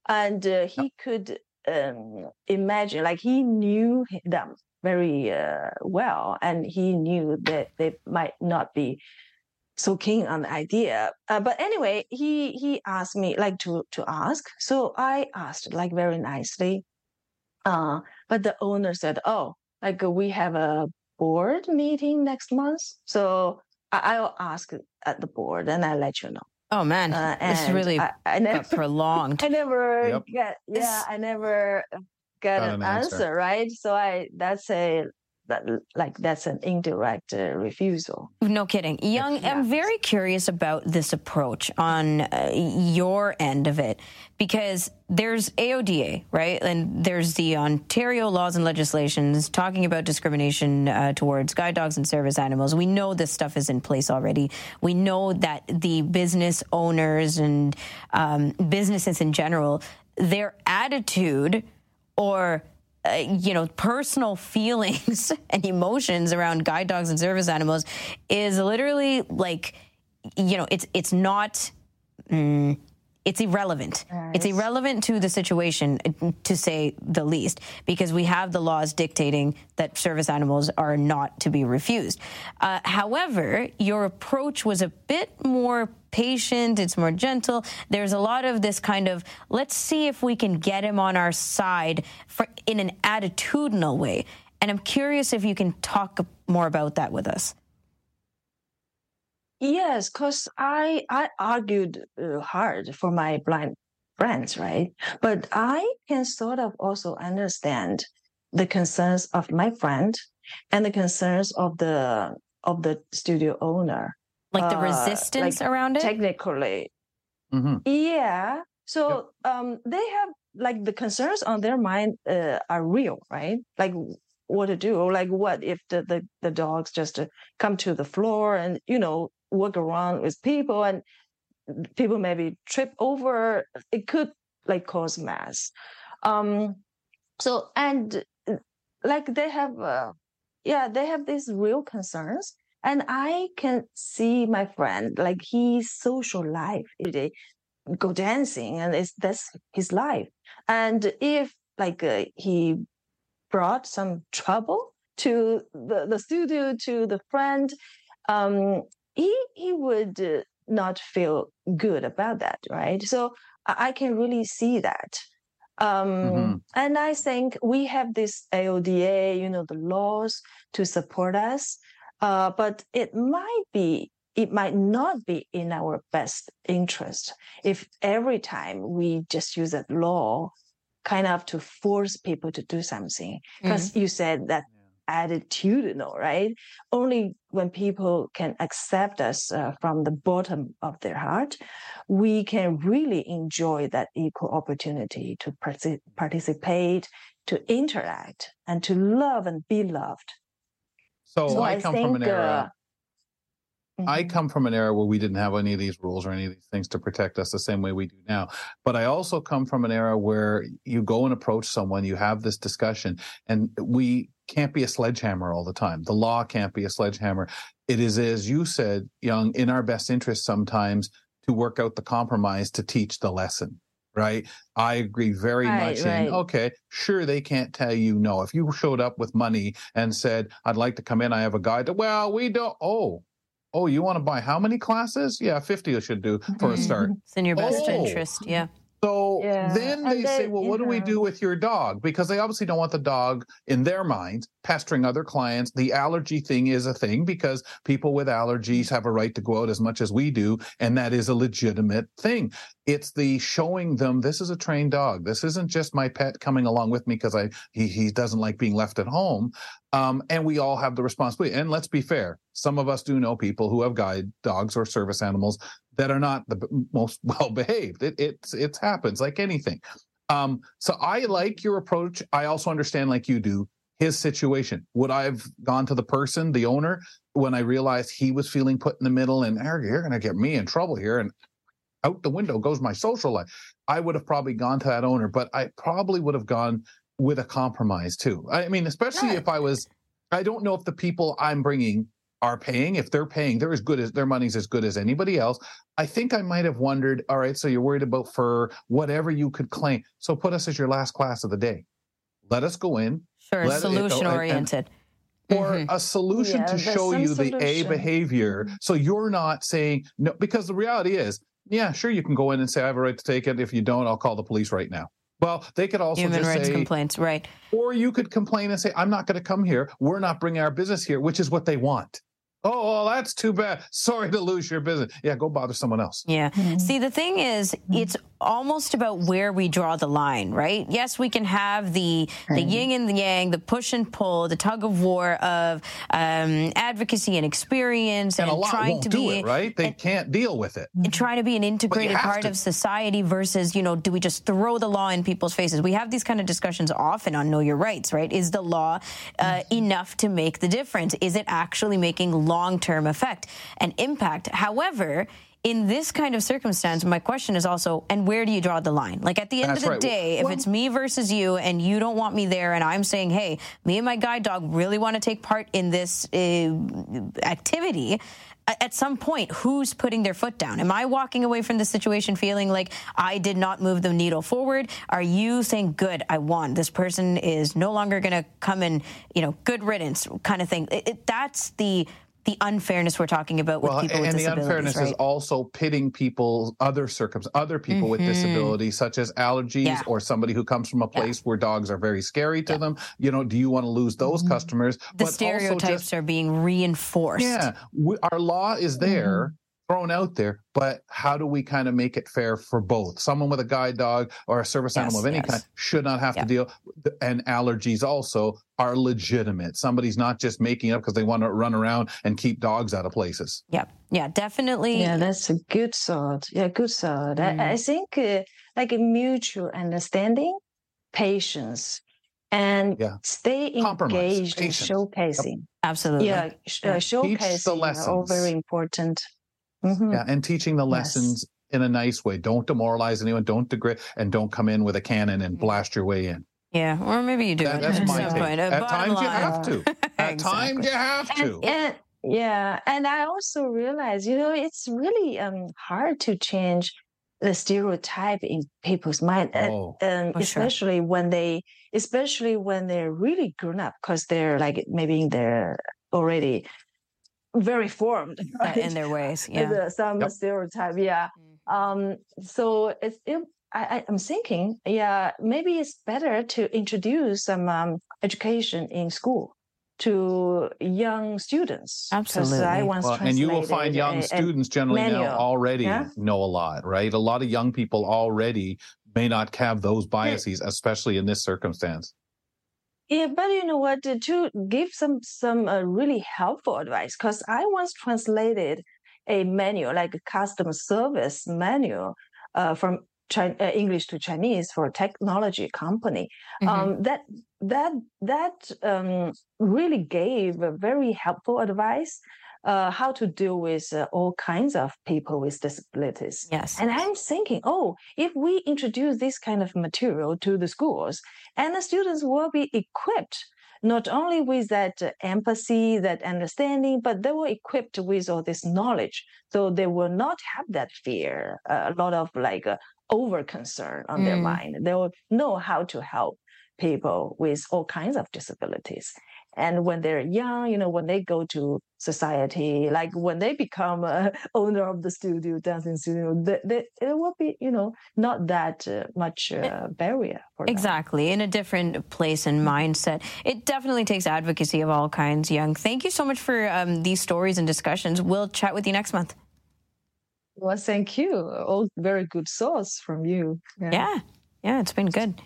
and uh, he could um, imagine, like he knew them very uh, well, and he knew that they might not be so keen on the idea. Uh, but anyway, he he asked me like to to ask, so I asked like very nicely. Uh, but the owner said, "Oh, like we have a board meeting next month, so I- will ask at the board and I'll let you know." Oh man, uh, it's really I, I never, prolonged. (laughs) I never yep. get yeah, I never get an, an answer. answer, right? So I that's a that like that's an indirect uh, refusal. No kidding. Yang, yeah. I'm very curious about this approach on uh, your end of it because there's AODA, right? And there's the Ontario laws and legislations talking about discrimination uh, towards guide dogs and service animals. We know this stuff is in place already. We know that the business owners and um, businesses in general, their attitude or uh, you know, personal (laughs) feelings and emotions around guide dogs and service animals is literally like, you know, it's it's not. Mm, it's irrelevant. It's irrelevant to the situation, to say the least, because we have the laws dictating that service animals are not to be refused. Uh, however, your approach was a bit more patient, it's more gentle. There's a lot of this kind of let's see if we can get him on our side for, in an attitudinal way. And I'm curious if you can talk more about that with us. Yes, because I I argued uh, hard for my blind friends, right? But I can sort of also understand the concerns of my friend and the concerns of the of the studio owner, like the uh, resistance like around it. Technically, mm-hmm. yeah. So yep. um, they have like the concerns on their mind uh, are real, right? Like what to do, or like what if the the, the dogs just uh, come to the floor and you know work around with people and people maybe trip over it could like cause mass. Um so and like they have uh, yeah they have these real concerns and i can see my friend like his social life they go dancing and it's that's his life. And if like uh, he brought some trouble to the, the studio to the friend um he he would uh, not feel good about that, right? So I, I can really see that. Um, mm-hmm. And I think we have this AODA, you know, the laws to support us, uh, but it might be it might not be in our best interest if every time we just use that law kind of to force people to do something because mm-hmm. you said that attitudinal, right? Only when people can accept us uh, from the bottom of their heart, we can really enjoy that equal opportunity to participate, to interact, and to love and be loved. So, so I, I, come think, from an era. Uh, I mm-hmm. come from an era where we didn't have any of these rules or any of these things to protect us the same way we do now. But I also come from an era where you go and approach someone, you have this discussion, and we can't be a sledgehammer all the time. The law can't be a sledgehammer. It is, as you said, Yang, in our best interest sometimes to work out the compromise to teach the lesson. Right. I agree very right, much right. in, okay, sure, they can't tell you no. If you showed up with money and said, I'd like to come in, I have a guide, that well, we don't, oh, oh, you want to buy how many classes? Yeah, 50 should do for a start. (laughs) It's in your best oh. interest. Yeah. So yeah. then they, they, say, well, what know. do we do with your dog? Because they obviously don't want the dog in their minds pestering other clients. The allergy thing is a thing because people with allergies have a right to go out as much as we do. And that is a legitimate thing. It's the showing them this is a trained dog. This isn't just my pet coming along with me because I he, he doesn't like being left at home. Um, and we all have the responsibility. And let's be fair, some of us do know people who have guide dogs or service animals that are not the most (laughs) well behaved. It it's it happens like anything. Um, so I like your approach. I also understand, like you do, his situation. Would I have gone to the person, the owner, when I realized he was feeling put in the middle and you're going to get me in trouble here, and out the window goes my social life. I would have probably gone to that owner, but I probably would have gone with a compromise too. I mean, especially if I was, I don't know if the people I'm bringing are paying. If they're paying, they're as good as their money's as good as anybody else. I think I might have wondered, all right, so you're worried about for whatever you could claim. So put us as your last class of the day. Let us go in. Sure, solution oriented. Or mm-hmm. a solution yeah, to show you solution. the A behavior. Mm-hmm. So you're not saying no, because the reality is, yeah, sure, you can go in and say, I have a right to take it. If you don't, I'll call the police right now. Well, they could also human rights say, complaints, right? Or you could complain and say, "I'm not going to come here. We're not bringing our business here," which is what they want. Oh, well, that's too bad. Sorry to lose your business. Yeah, go bother someone else. Yeah. Mm-hmm. See, the thing is, mm-hmm. it's almost about where we draw the line, right? Yes, we can have the the yin and the yang, the push and pull, the tug of war of um, advocacy and experience, and, and trying to be it, right. They and, can't deal with it. And trying to be an integrated part to. of society versus, you know, do we just throw the law in people's faces? We have these kind of discussions often on Know Your Rights, right? Is the law uh, mm-hmm. enough to make the difference? Is it actually making long term effect and impact? However, in this kind of circumstance, my question is also, and where do you draw the line? Like at the end That's of the right. day, well, if it's me versus you and you don't want me there and I'm saying, hey, me and my guide dog really want to take part in this uh, activity, at some point, who's putting their foot down? Am I walking away from the situation feeling like I did not move the needle forward? Are you saying, good, I won? This person is no longer going to come in, you know, good riddance kind of thing. It, it, that's the the unfairness we're talking about with well, people with and the unfairness right? is also pitting people other circums other people mm-hmm. with disabilities such as allergies yeah. or somebody who comes from a place yeah. where dogs are very scary to yeah. them you know do you want to lose those mm-hmm. customers the but stereotypes just, are being reinforced yeah we, our law is there mm-hmm thrown out there, but how do we kind of make it fair for both? Someone with a guide dog or a service yes, animal of any yes. kind should not have to deal, and allergies also are legitimate. Somebody's not just making up because they want to run around and keep dogs out of places. Yep. Yeah, definitely. Yeah, that's a good thought. Yeah, good thought. Mm. I, I, think uh, like a mutual understanding, patience, and yeah. stay engaged in showcasing. Yep. Absolutely. Yeah, sh- uh, showcasing are all very important. Mm-hmm. Yeah, and teaching the lessons yes. in a nice way. Don't demoralize anyone. Don't degrade, and don't come in with a cannon and blast your way in. Yeah, or maybe you do. That, that's my take. Point. At times line. you have to. At exactly. times you have to. (laughs) And, and, yeah, and I also realize, you know, it's really um, hard to change the stereotype in people's mind, oh, and, especially sure. when they, especially when they're really grown up, because they're like maybe in their already very formed (laughs) right? in their ways. Yeah, some yep. stereotype. Yeah. Um, so it's it, I, am thinking, yeah, maybe it's better to introduce some um, education in school to young students. Absolutely. I once well, and you will find young a, students generally manual. now already yeah? know a lot, right? A lot of young people already may not have those biases, especially in this circumstance. Yeah, but you know what? To give some some uh, really helpful advice, because I once translated a manual, like a customer service manual, uh, from uh, English to Chinese for a technology company. Mm-hmm. Um, that that that um, really gave a very helpful advice uh, how to deal with uh, all kinds of people with disabilities. Yes. And I'm thinking, oh, if we introduce this kind of material to the schools, and the students will be equipped not only with that empathy, that understanding, but they were equipped with all this knowledge. So they will not have that fear, uh, a lot of like uh, over concern on mm. their mind. They will know how to help people with all kinds of disabilities. And when they're young, you know, when they go to society, like when they become a (laughs) owner of the studio, dancing studio, they, they, it will be, you know, not that uh, much uh, barrier. exactly. Them. In a different place and mindset. It definitely takes advocacy of all kinds, Yang. Thank you so much for um, these stories and discussions. We'll chat with you next month. Well, thank you. All very good thoughts from you. yeah. yeah. Yeah, it's been good.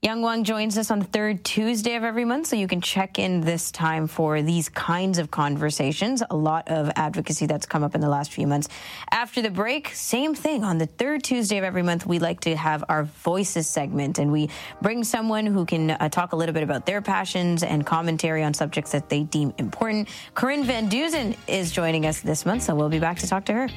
Yang Wang joins us on the third Tuesday of every month, so you can check in this time for these kinds of conversations. A lot of advocacy that's come up in the last few months. After the break, same thing. On the third Tuesday of every month, we like to have our Voices segment, and we bring someone who can uh, talk a little bit about their passions and commentary on subjects that they deem important. Corinne Van Dusen is joining us this month, so we'll be back to talk to her.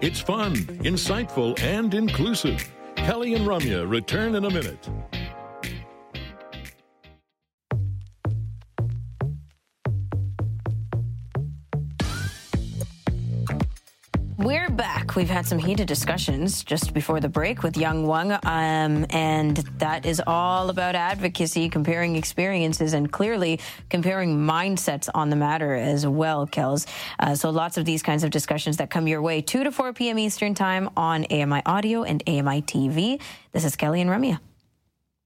It's fun, insightful, and inclusive. Kelly and Ramya return in a minute. We're back. We've had some heated discussions just before the break with Yang Wang, um, and that is all about advocacy, comparing experiences, and clearly comparing mindsets on the matter as well, Kels. Uh, so lots of these kinds of discussions that come your way, 2 to 4 p.m. Eastern Time on AMI Audio and AMI TV. This is Kelly and Ramya.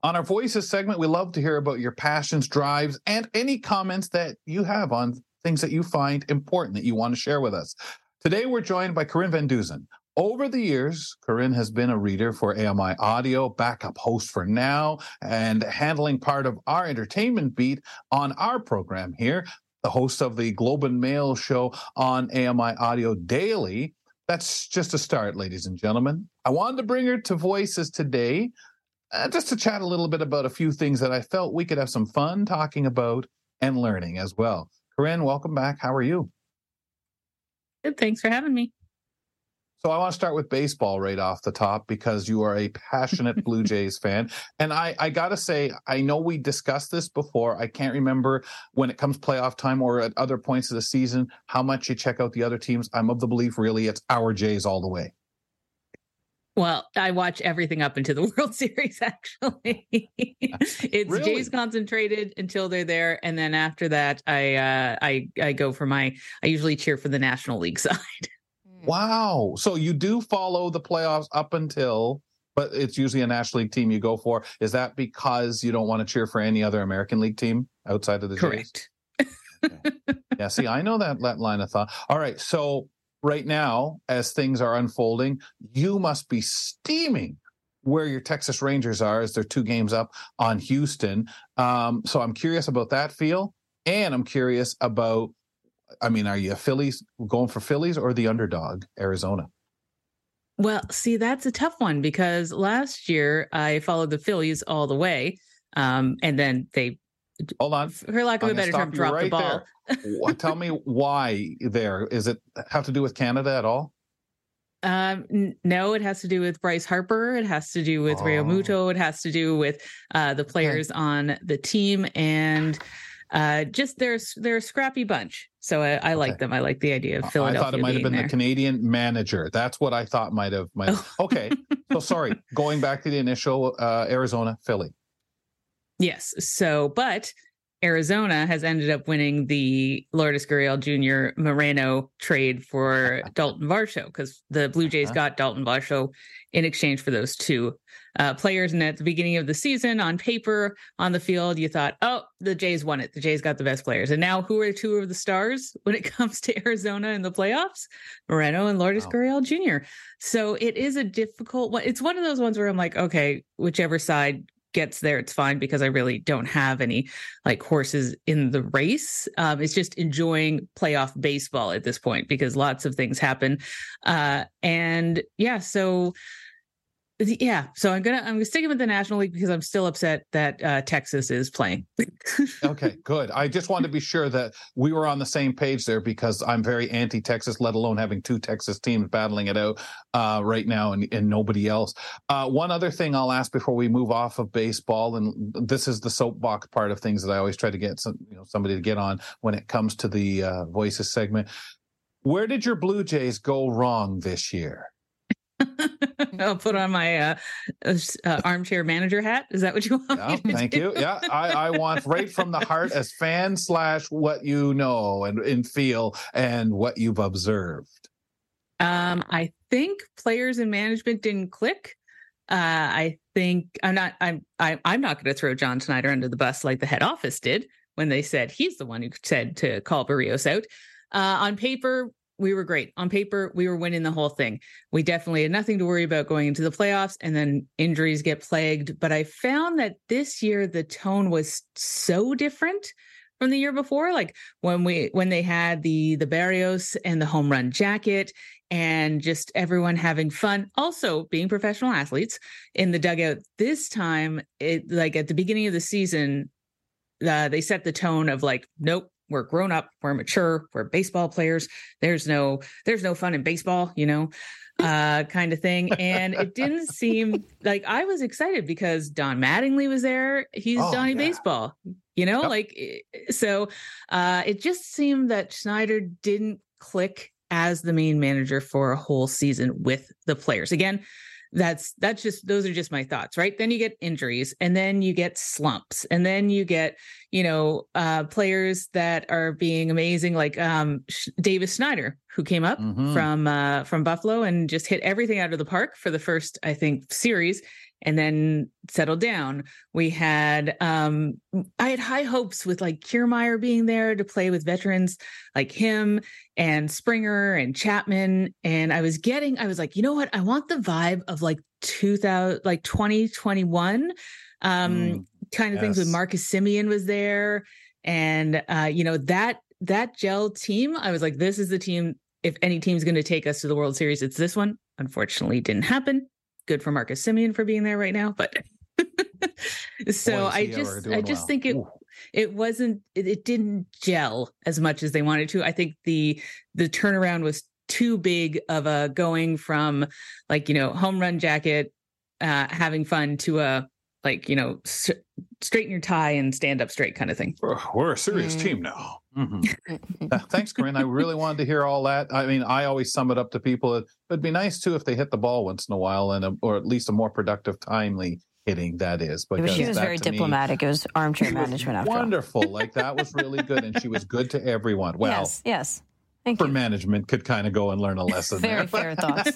On our Voices segment, we love to hear about your passions, drives, and any comments that you have on things that you find important that you want to share with us. Today, we're joined by Corinne Van Dusen. Over the years, Corinne has been a reader for AMI Audio, backup host for now, and handling part of our entertainment beat on our program here, the host of the Globe and Mail show on AMI Audio Daily. That's just a start, ladies and gentlemen. I wanted to bring her to Voices today uh, just to chat a little bit about a few things that I felt we could have some fun talking about and learning as well. Corinne, welcome back. How are you? Good. Thanks for having me. So I want to start with baseball right off the top because you are a passionate Blue (laughs) Jays fan. And I, I got to say, I know we discussed this before. I can't remember when it comes playoff time or at other points of the season how much you check out the other teams. I'm of the belief, really, it's our Jays all the way. Well, I watch everything up into the (laughs) World Series. Actually, it's really? Jays concentrated until they're there, and then after that, I uh, I I go for my. I usually cheer for the National League (laughs) side. Wow! So you do follow the playoffs up until, but it's usually a National League team you go for. Is that because you don't want to cheer for any other American League team outside of the Correct. Jays? Okay. yeah. See, I know that that line of thought. All right, so right now, as things are unfolding, you must be steaming where your Texas Rangers are as they're two games up on Houston. Um, so I'm curious about that feel. And I'm curious about, I mean, are you a Phillies going for Phillies or the underdog, Arizona? Well, see, that's a tough one because last year I followed the Phillies all the way. Um, and then they Hold on. For lack of I'm a better term, drop right the ball. Tell me (laughs) why there. Is it have to do with Canada at all? Um, n- no, it has to do with Bryce Harper. It has to do with oh. Muto. It has to do with uh, the players okay. on the team and uh, just they're they're a scrappy bunch. So I, I okay. like them. I like the idea of Philadelphia. I thought it might have been there. the Canadian manager. That's what I thought might have. Might have. Okay, so sorry. (laughs) Going back to the initial uh, Arizona Philly. Yes. So, but Arizona has ended up winning the Lourdes Gurriel Jr. Moreno trade for (laughs) Dalton Varsho because the Blue Jays uh-huh. got Dalton Varsho in exchange for those two uh, players. And at the beginning of the season, on paper, on the field, you thought, oh, the Jays won it. The Jays got the best players. And now, who are two of the stars (laughs) when it comes to Arizona in the playoffs? Moreno and Lourdes wow. Gurriel Jr. So it is a difficult one. It's one of those ones where I'm like, okay, whichever side gets there, it's fine because I really don't have any like horses in the race. Um, it's just enjoying playoff baseball at this point because lots of things happen. Uh, and yeah, so yeah, so I'm gonna I'm sticking with the National League because I'm still upset that uh, Texas is playing. (laughs) okay, good. I just wanted to be sure that we were on the same page there because I'm very anti-Texas, let alone having two Texas teams battling it out uh, right now and, and nobody else. Uh, one other thing I'll ask before we move off of baseball, and this is the soapbox part of things that I always try to get some, you know somebody to get on when it comes to the uh, voices segment. Where did your Blue Jays go wrong this year? (laughs) I'll put on my uh, uh, armchair manager hat. Is that what you (laughs) want? Yeah, thank do? you. Yeah, I, I, want right from the heart as fan slash what you know and, and feel and what you've observed. Um, I think players and management didn't click. Uh, I think I'm not. I'm. I, I'm not going to throw John Schneider under the bus like the head office did when they said he's the one who said to call Berrios out. Uh, on paper, we were great. On paper, we were winning the whole thing. We definitely had nothing to worry about going into the playoffs, and then injuries get plagued. But I found that this year the tone was so different from the year before. Like when we when they had the the Berrios and the home run jacket, and just everyone having fun. Also being professional athletes in the dugout. This time, it like at the beginning of the season, uh, they set the tone of like, nope, we're grown up we're mature we're baseball players there's no there's no fun in baseball you know uh kind of thing and it didn't (laughs) seem like i was excited because don mattingly was there he's oh, donnie yeah. baseball you know yep. like eh, so uh it just seemed that schneider didn't click as the main manager for a whole season with the players again that's that's just those are just my thoughts right then you get injuries and then you get slumps and then you get you know uh players that are being amazing like um davis schneider who came up mm-hmm. from uh from buffalo and just hit everything out of the park for the first i think series and then settled down. We had um I had high hopes with like Kiermaier being there to play with veterans like him and Springer and Chapman. And I was getting, I was like, you know what? I want the vibe of like 2000, like 2021 um mm, kind of yes. things with Marcus Semien was there. And uh, you know, that that gel team, I was like, this is the team. If any team's going to take us to the World Series, it's this one. Unfortunately, didn't happen good for Marcus Semien for being there right now, but (laughs) so Boy, I just I just well. think it Ooh. it wasn't it, it, didn't gel as much as they wanted to. I think the the turnaround was too big of a going from like you know home run jacket uh having fun to a like you know s- straighten your tie and stand up straight kind of thing. We're a serious mm. team now. Mm-hmm. (laughs) uh, thanks corinne. I really wanted to hear all that. I mean i always sum it up to people it'd be nice too if they hit the ball once in a while and a, or at least a more productive timely hitting that is but she was very diplomatic me, it was armchair management wonderful. Like that was really good and she was (laughs) good to everyone. Well yes yes Thank for you. management could kind of go and learn a lesson. Very there. fair thoughts.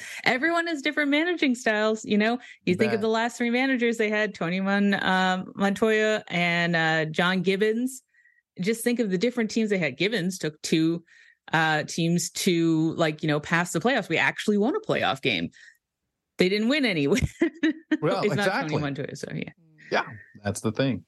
(laughs) (laughs) Everyone has different managing styles. You know, you think of the last three managers they had: Tony Mon, um, Montoya and uh, John Gibbons. Just think of the different teams they had. Gibbons took two uh, teams to like you know pass the playoffs. We actually won a playoff game. They didn't win anyway. (laughs) well, it's exactly. not Tony Montoya, so yeah. Yeah, that's the thing.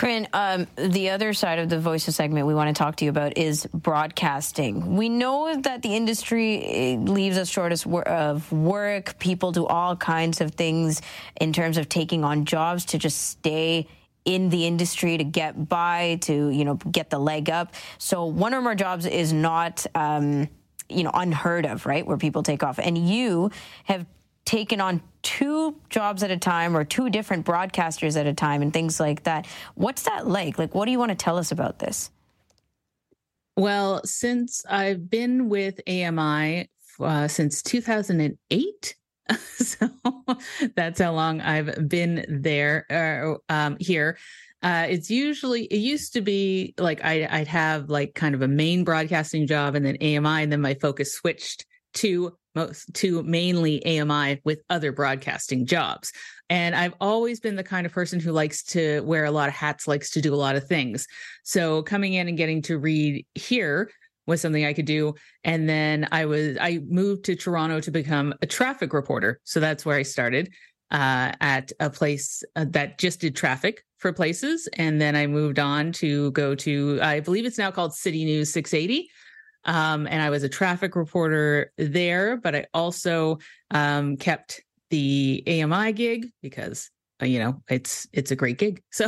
Corinne, um, the other side of the voices segment we want to talk to you about is broadcasting. We know that the industry eh, leaves us short of work. People do all kinds of things in terms of taking on jobs to just stay in the industry to get by, to you know get the leg up. So one or more jobs is not. Um, you know, unheard of, right? Where people take off. And you have taken on two jobs at a time or two different broadcasters at a time and things like that. What's that like? Like, what do you want to tell us about this? Well, since I've been with AMI uh, since 2008, (laughs) so that's how long I've been there uh, um, here. Uh, it's usually it used to be like I, I'd have like kind of a main broadcasting job and then AMI, and then my focus switched to most to mainly AMI with other broadcasting jobs. And I've always been the kind of person who likes to wear a lot of hats, likes to do a lot of things. So coming in and getting to read here was something I could do. And then I was I moved to Toronto to become a traffic reporter. So that's where I started uh, at a place uh, that just did traffic for places. And then I moved on to go to I believe it's now called City News 680 um, and I was a traffic reporter there, but I also um, kept the AMI gig because uh, you know it's it's a great gig. So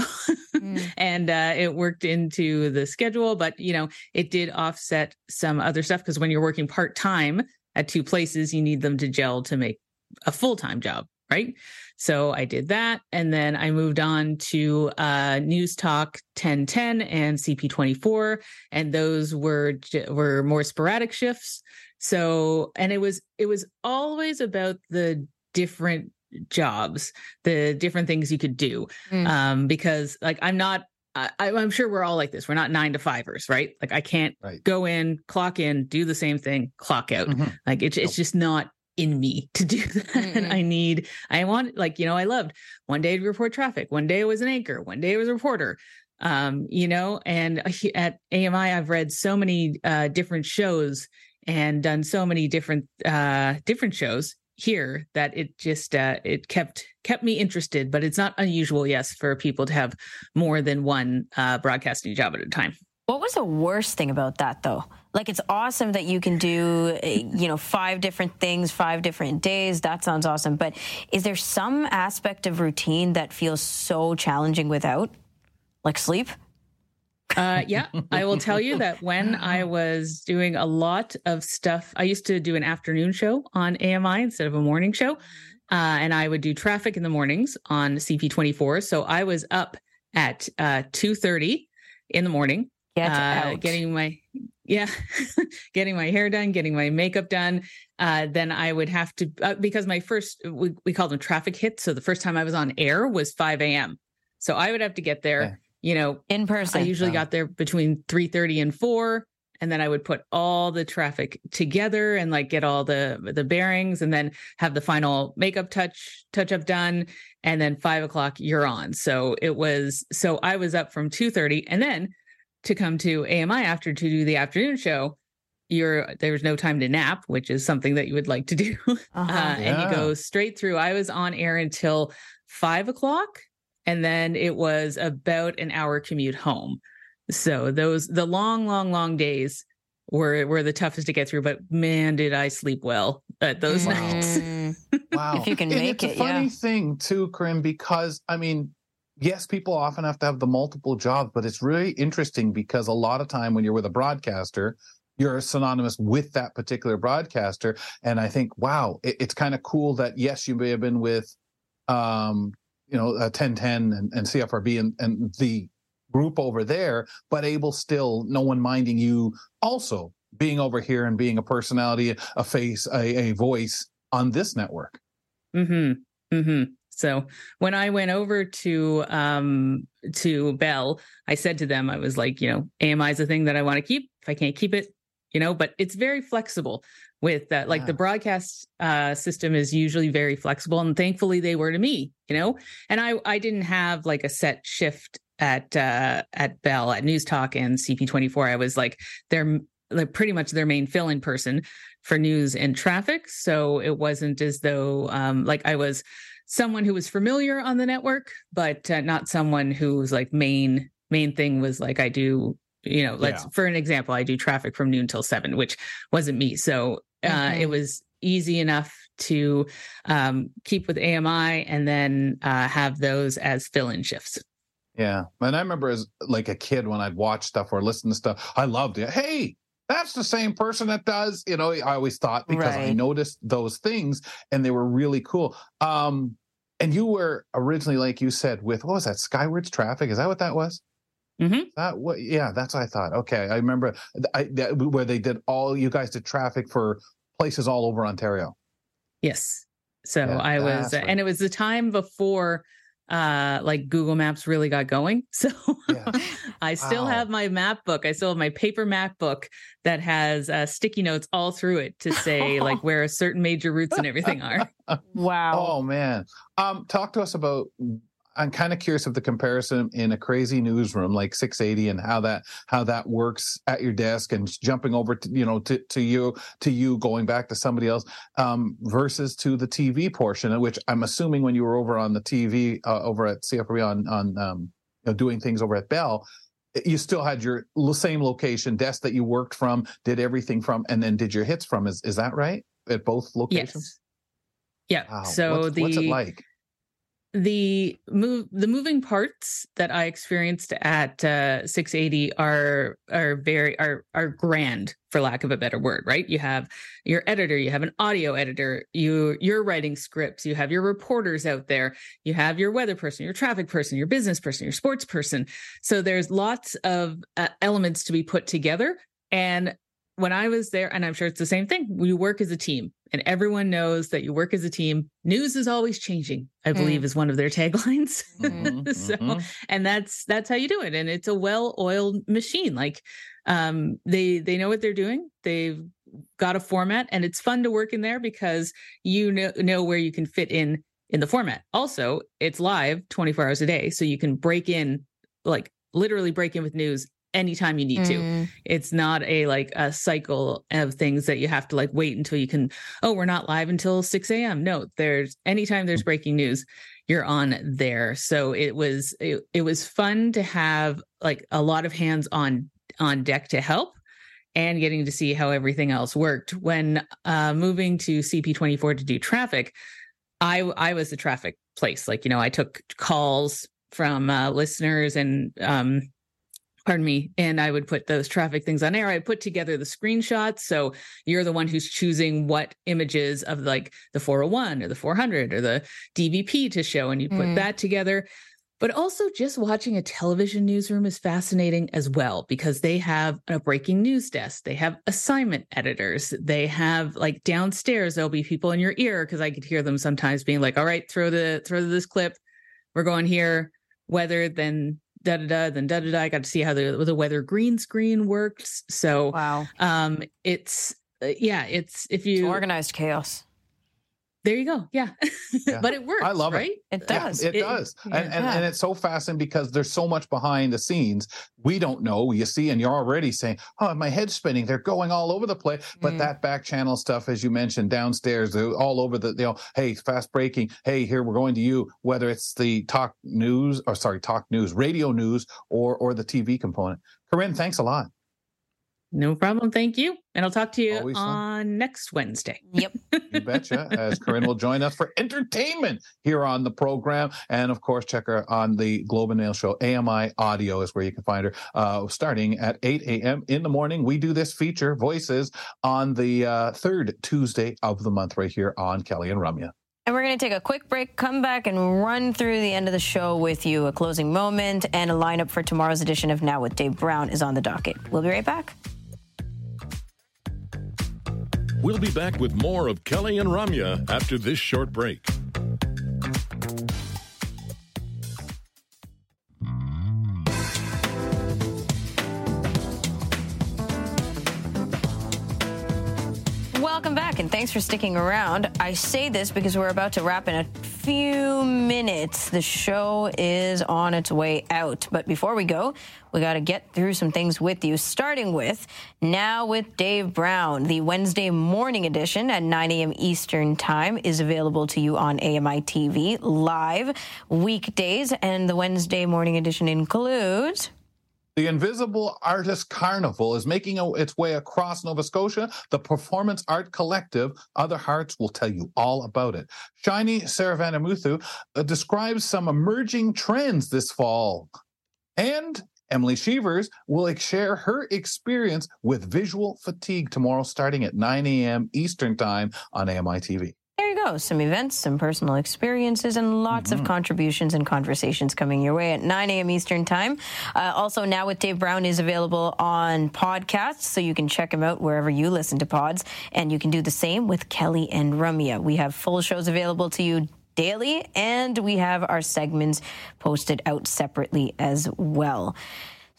mm. (laughs) and uh, it worked into the schedule, but you know it did offset some other stuff because when you're working part time at two places, you need them to gel to make a full time job, right? So I did that. And then I moved on to uh, News Talk 1010 and CP24. And those were, were more sporadic shifts. So, and it was, it was always about the different jobs, the different things you could do. Mm. Um, because like, I'm not, I, am sure we're all like this. We're not nine to fivers, right? Like I can't right. go in, clock in, do the same thing, clock out. Mm-hmm. Like it, it's just not in me to do (laughs) that. Mm-hmm. I need, I want, like, you know, I loved one day to report traffic, one day I was an anchor, one day I was a reporter. Um, you know, and at AMI, I've read so many uh, different shows and done so many different uh, different shows here that it just uh, it kept kept me interested. But it's not unusual, yes, for people to have more than one uh, broadcasting job at a time. What was the worst thing about that, though? Like, it's awesome that you can do, eh, you know, five different things, five different days. That sounds awesome. But is there some aspect of routine that feels so challenging without, like sleep? Uh, yeah, I will tell you that when I was doing a lot of stuff, I used to do an afternoon show on AMI instead of a morning show. Uh, and I would do traffic in the mornings on CP24. So I was up at uh, 2.30 in the morning Get uh, getting my yeah, (laughs) getting my hair done, getting my makeup done. Uh, then I would have to uh, because my first we, we called them traffic hits. So the first time I was on air was 5 a.m. So I would have to get there, yeah. you know, in person. I usually got there between 3:30 and 4 and then I would put all the traffic together and like get all the the bearings and then have the final makeup touch touch up done and then five o'clock you're on. So it was so I was up from two thirty and then to come to AMI after to do the afternoon show, you're there was no time to nap, which is something that you would like to do. (laughs) Uh-huh. Uh, yeah. And you go straight through. I was on air until five o'clock, and then it was about an hour commute home. So those the long, long, long days were were the toughest to get through. But man, did I sleep well at those wow. nights. wow! If you can make it's it, a funny yeah. thing too, Corinne, because I mean, yes, people often have to have the multiple jobs, but it's really interesting because a lot of time when you're with a broadcaster, you're synonymous with that particular broadcaster. And I think, wow, it, it's kind of cool that yes, you may have been with, um, you know, uh, 1010 and, and CFRB and, and the group over there, but able still, no one minding you also being over here and being a personality, a face, a, a voice on this network. Mm-hmm. Hmm. So when I went over to um to Bell, I said to them, I was like, you know, AMI is a thing that I want to keep. If I can't keep it, you know, but it's very flexible with that. Like the broadcast uh, system is usually very flexible, and thankfully they were to me, you know. And I I didn't have like a set shift at uh, at Bell at News Talk and CP24. I was like their like pretty much their main fill in person for news and traffic. So it wasn't as though um, like I was someone who was familiar on the network, but uh, not someone whose like main main thing was like I do you know let's yeah. for an example i do traffic from noon till seven which wasn't me so uh, mm-hmm. it was easy enough to um, keep with ami and then uh, have those as fill-in shifts yeah and i remember as like a kid when i'd watch stuff or listen to stuff i loved it hey that's the same person that does you know i always thought because right. i noticed those things and they were really cool um and you were originally like you said with what was that skywards traffic is that what that was Mm-hmm. That what? Yeah, that's what I thought. Okay, I remember I, that, where they did all. You guys did traffic for places all over Ontario. Yes. So yeah, I was, right. and it was the time before uh like Google Maps really got going. (laughs) So yeah. (laughs) I still wow. have my map book. I still have my paper map book that has uh, sticky notes all through it to say (laughs) like where certain major routes and everything are. wow. Oh man. Um talk to us about I'm kind of curious of the comparison in a crazy newsroom like 680 and how that how that works at your desk and jumping over to you know to, to you to you going back to somebody else um, versus to the TV portion, which I'm assuming when you were over on the TV uh, over at CFRB on on um, you know, doing things over at Bell, you still had your same location desk that you worked from, did everything from, and then did your hits from. Is is that right at both locations? Yes. Yeah. Wow. So what's, the what's it like? The move the moving parts that I experienced at uh, 680 are are very are are grand for lack of a better word right? You have your editor you have an audio editor you you're writing scripts you have your reporters out there you have your weather person your traffic person your business person your sports person. So there's lots of uh, elements to be put together and when I was there, and I'm sure it's the same thing, we work as a team and everyone knows that you work as a team. News is always changing, I believe mm. is one of their taglines. Mm-hmm, (laughs) so, mm-hmm. and that's, that's how you do it. And it's a well-oiled machine. Like, um, they, they know what they're doing. They've got a format and it's fun to work in there because you know, know where you can fit in in the format. Also, it's live 24 hours a day. So you can break in like literally break in with news anytime you need mm. to. It's not a like a cycle of things that you have to like wait until you can, oh, we're not live until 6 a.m. No, there's anytime there's breaking news, you're on there. So it was it, it was fun to have like a lot of hands on on deck to help and getting to see how everything else worked. When uh moving to CP24 to do traffic, I I was the traffic place. Like, you know, I took calls from uh, listeners and um, pardon me and i would put those traffic things on air. I put together the screenshots so you're the one who's choosing what images of like the 401 or the 400 or the dvp to show and you put mm. that together. But also just watching a television newsroom is fascinating as well because they have a breaking news desk they have assignment editors they have like downstairs there'll be people in your ear because i could hear them sometimes being like all right throw the throw this clip. We're going here. Weather then da da da, then da da da. I got to see how the the weather green screen works. So wow, um, it's uh, yeah, it's if you it's organized chaos. There you go. Yeah. (laughs) yeah. but it works. I love right? it. It does. Yeah, it, it, does. Yeah. And, and, and, it's so fascinating because there's so much behind the scenes. We don't know. You see, and you're already saying, oh, my head's spinning. They're going all over the place. But mm. that back channel stuff, as you mentioned, downstairs, they're all over the, you know, hey, fast breaking. Hey, here, we're going to you, whether it's the talk news or sorry, talk news, radio news, or or the TV component. Corinne, thanks a lot. No problem. Thank you. And I'll talk to you Always fun. on next Wednesday. Yep. (laughs) You betcha. As Corinne will join us for entertainment here on the program. And of course, check her on the Globe and Mail show. AMI Audio is where you can find her. Uh, starting at 8 a.m. in the morning, we do this feature, Voices, on the uh, third Tuesday of the month right here on Kelly and Ramya. And we're going to take a quick break, come back, and run through the end of the show with you. A closing moment and a lineup for tomorrow's edition of Now with Dave Brown is on the docket. We'll be right back. We'll be back with more of Kelly and Ramya after this short break. Thanks for sticking around. I say this because we're about to wrap in a few minutes. The show is on its way out. But before we go, we got to get through some things with you, starting with Now with Dave Brown. The Wednesday morning edition at 9 a.m. Eastern Time is available to you on AMI TV live weekdays, and the Wednesday morning edition includes. The Invisible Artist Carnival is making its way across Nova Scotia. The Performance Art Collective, Other Hearts, will tell you all about it. Shiny Saravanamuthu uh, describes some emerging trends this fall. And Emily Shevers will share her experience with visual fatigue tomorrow, starting at 9 a.m. Eastern Time on AMI TV. Some events, some personal experiences, and lots Mm-hmm. of contributions and conversations coming your way at 9 a.m. Eastern Time. Uh, also, Now with Dave Brown is available on podcasts, so you can check him out wherever you listen to pods. And you can do the same with Kelly and Ramya. We have full shows available to you daily, and we have our segments posted out separately as well.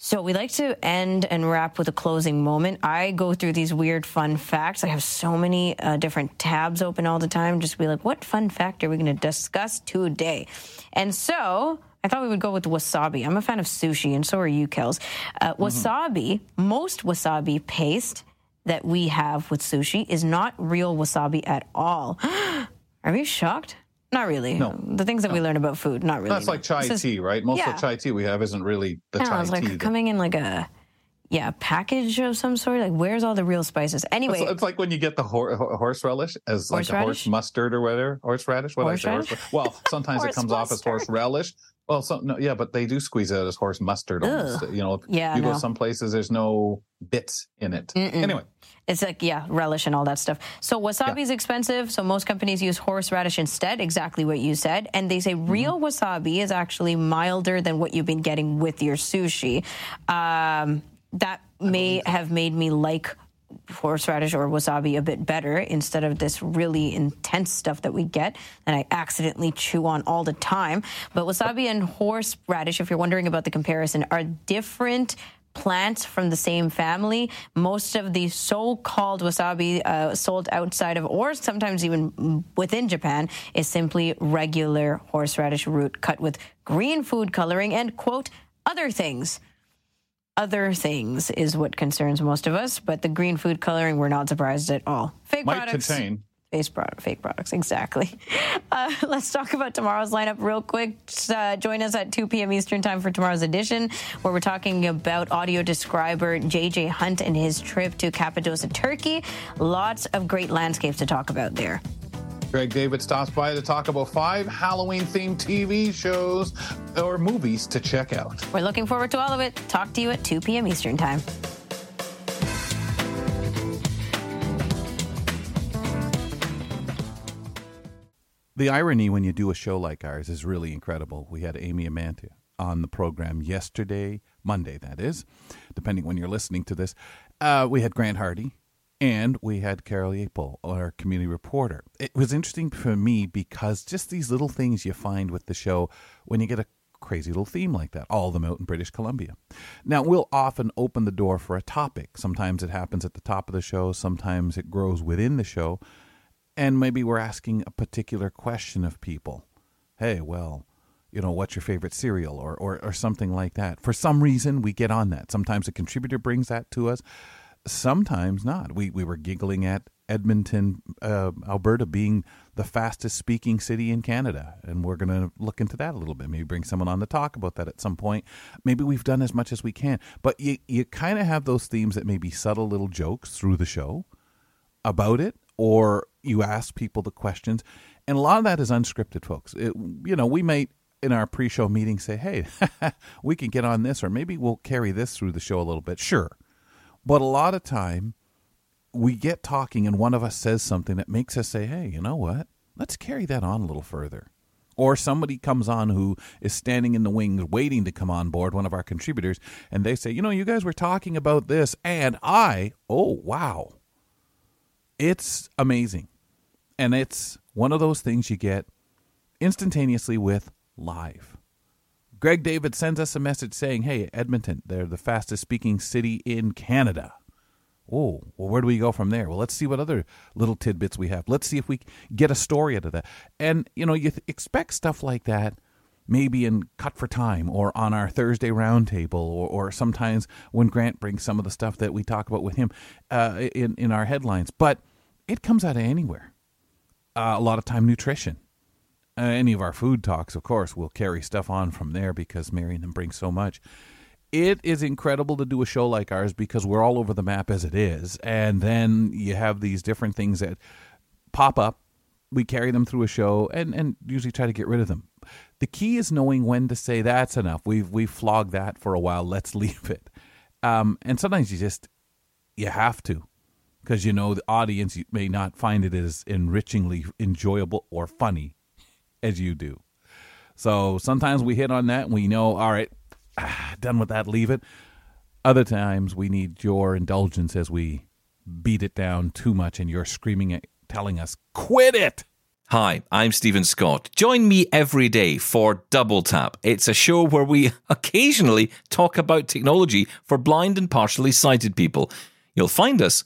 So we like to end and wrap with a closing moment. I go through these weird fun facts. I have so many uh, different tabs open all the time. Just be like, what fun fact are we going to discuss today? And so I thought we would go with wasabi. I'm a fan of sushi, and so are you, Kels. Uh, wasabi, most wasabi paste that we have with sushi is not real wasabi at all. (gasps) are you shocked? Not really. No. The things that we learn about food, not really. That's like chai This is- tea, right? Most Yeah. of the chai tea we have isn't really the know, chai it's like tea. that- coming in like a yeah package of some sort. Like where's all the real spices? Anyway, It's, it's like when you get the hor- ho- horseradish as like a Horseradish? horse mustard or whatever. Horseradish? What did I say? Horseradish? Horse- well, sometimes it comes off as horse relish. Well, some, no, yeah, but they do squeeze it out as horse mustard. Almost. You know, Yeah, you no. go some places, there's no bits in it. Mm-mm. Anyway, It's like, yeah, relish and all that stuff. So wasabi is expensive. So most companies use horseradish instead, exactly what you said. And they say real wasabi is actually milder than what you've been getting with your sushi. Um, that may have made me like horseradish or wasabi a bit better instead of this really intense stuff that we get and I accidentally chew on all the time. But wasabi and horseradish, if you're wondering about the comparison, are different plants from the same family. Most of the so-called wasabi uh, sold outside of, or sometimes even within Japan, is simply regular horseradish root cut with green food coloring and quote other things. Other things is what concerns most of us, but the green food coloring, we're not surprised at all. Fake might products. contain. Product, fake products, exactly. (laughs) Uh, let's talk about tomorrow's lineup real quick. Uh, join us at 2 p.m. Eastern Time for tomorrow's edition, where we're talking about audio describer JJ Hunt and his trip to Cappadocia, Turkey. Lots of great landscapes to talk about there. Greg David stops by to talk about five Halloween themed TV shows or movies to check out. We're looking forward to all of it. Talk to you at 2 p.m. Eastern Time. The irony when you do a show like ours is really incredible. We had Amy Amantea on the program yesterday, Monday, that is, depending when you're listening to this. Uh, we had Grant Hardy and we had Carol Yapel, our community reporter. It was interesting for me because just these little things you find with the show when you get a crazy little theme like that, all of them out in British Columbia. Now, we'll often open the door for a topic. Sometimes it happens at the top of the show, sometimes it grows within the show and maybe we're asking a particular question of people. Hey, well, you know, what's your favorite cereal or, or, or something like that. For some reason, we get on that. Sometimes a contributor brings that to us, sometimes not. We, we were giggling at Edmonton, uh, Alberta being the fastest speaking city in Canada. And we're going to look into that a little bit. Maybe bring someone on to talk about that at some point. Maybe we've done as much as we can. But you, you kind of have those themes that may be subtle little jokes through the show about it, or you ask people the questions. And a lot of that is unscripted, folks. It, you know, we might in our pre-show meeting say, "Hey, (laughs) we can get on this, or maybe we'll carry this through the show a little bit." Sure, but a lot of time we get talking and one of us says something that makes us say, hey, you know what? Let's carry that on a little further. Or somebody comes on who is standing in the wings waiting to come on board, one of our contributors, and they say, you know, you guys were talking about this, and I, oh, wow. It's amazing. And it's one of those things you get instantaneously with live. Greg David sends us a message saying, hey, Edmonton, they're the fastest speaking city in Canada. Oh, well, where do we go from there? Well, let's see what other little tidbits we have. Let's see if we get a story out of that. And, you know, you th- expect stuff like that maybe in Cut for Time or on our Thursday roundtable or, or sometimes when Grant brings some of the stuff that we talk about with him uh, in, in our headlines. But it comes out of anywhere. Uh, a lot of time, nutrition. Uh, any of our food talks, of course, will carry stuff on from there because Marion brings so much it is incredible to do a show like ours because we're all over the map as it is. And then you have these different things that pop up. We carry them through a show and, and usually try to get rid of them. The key is knowing when to say that's enough. We've we've flogged that for a while. Let's (laughs) leave it. Um, and sometimes you just you have to because you know the audience may not find it as enrichingly enjoyable or funny as you do. So sometimes we hit on that and we know, all right, ah, (sighs) done with that, leave it. Other times we need your indulgence as we beat it down too much and you're screaming at telling us, quit it. Hi, I'm Stephen Scott. Join me every day for Double Tap. It's a show where we (laughs) occasionally talk about technology for blind and partially sighted people. You'll find us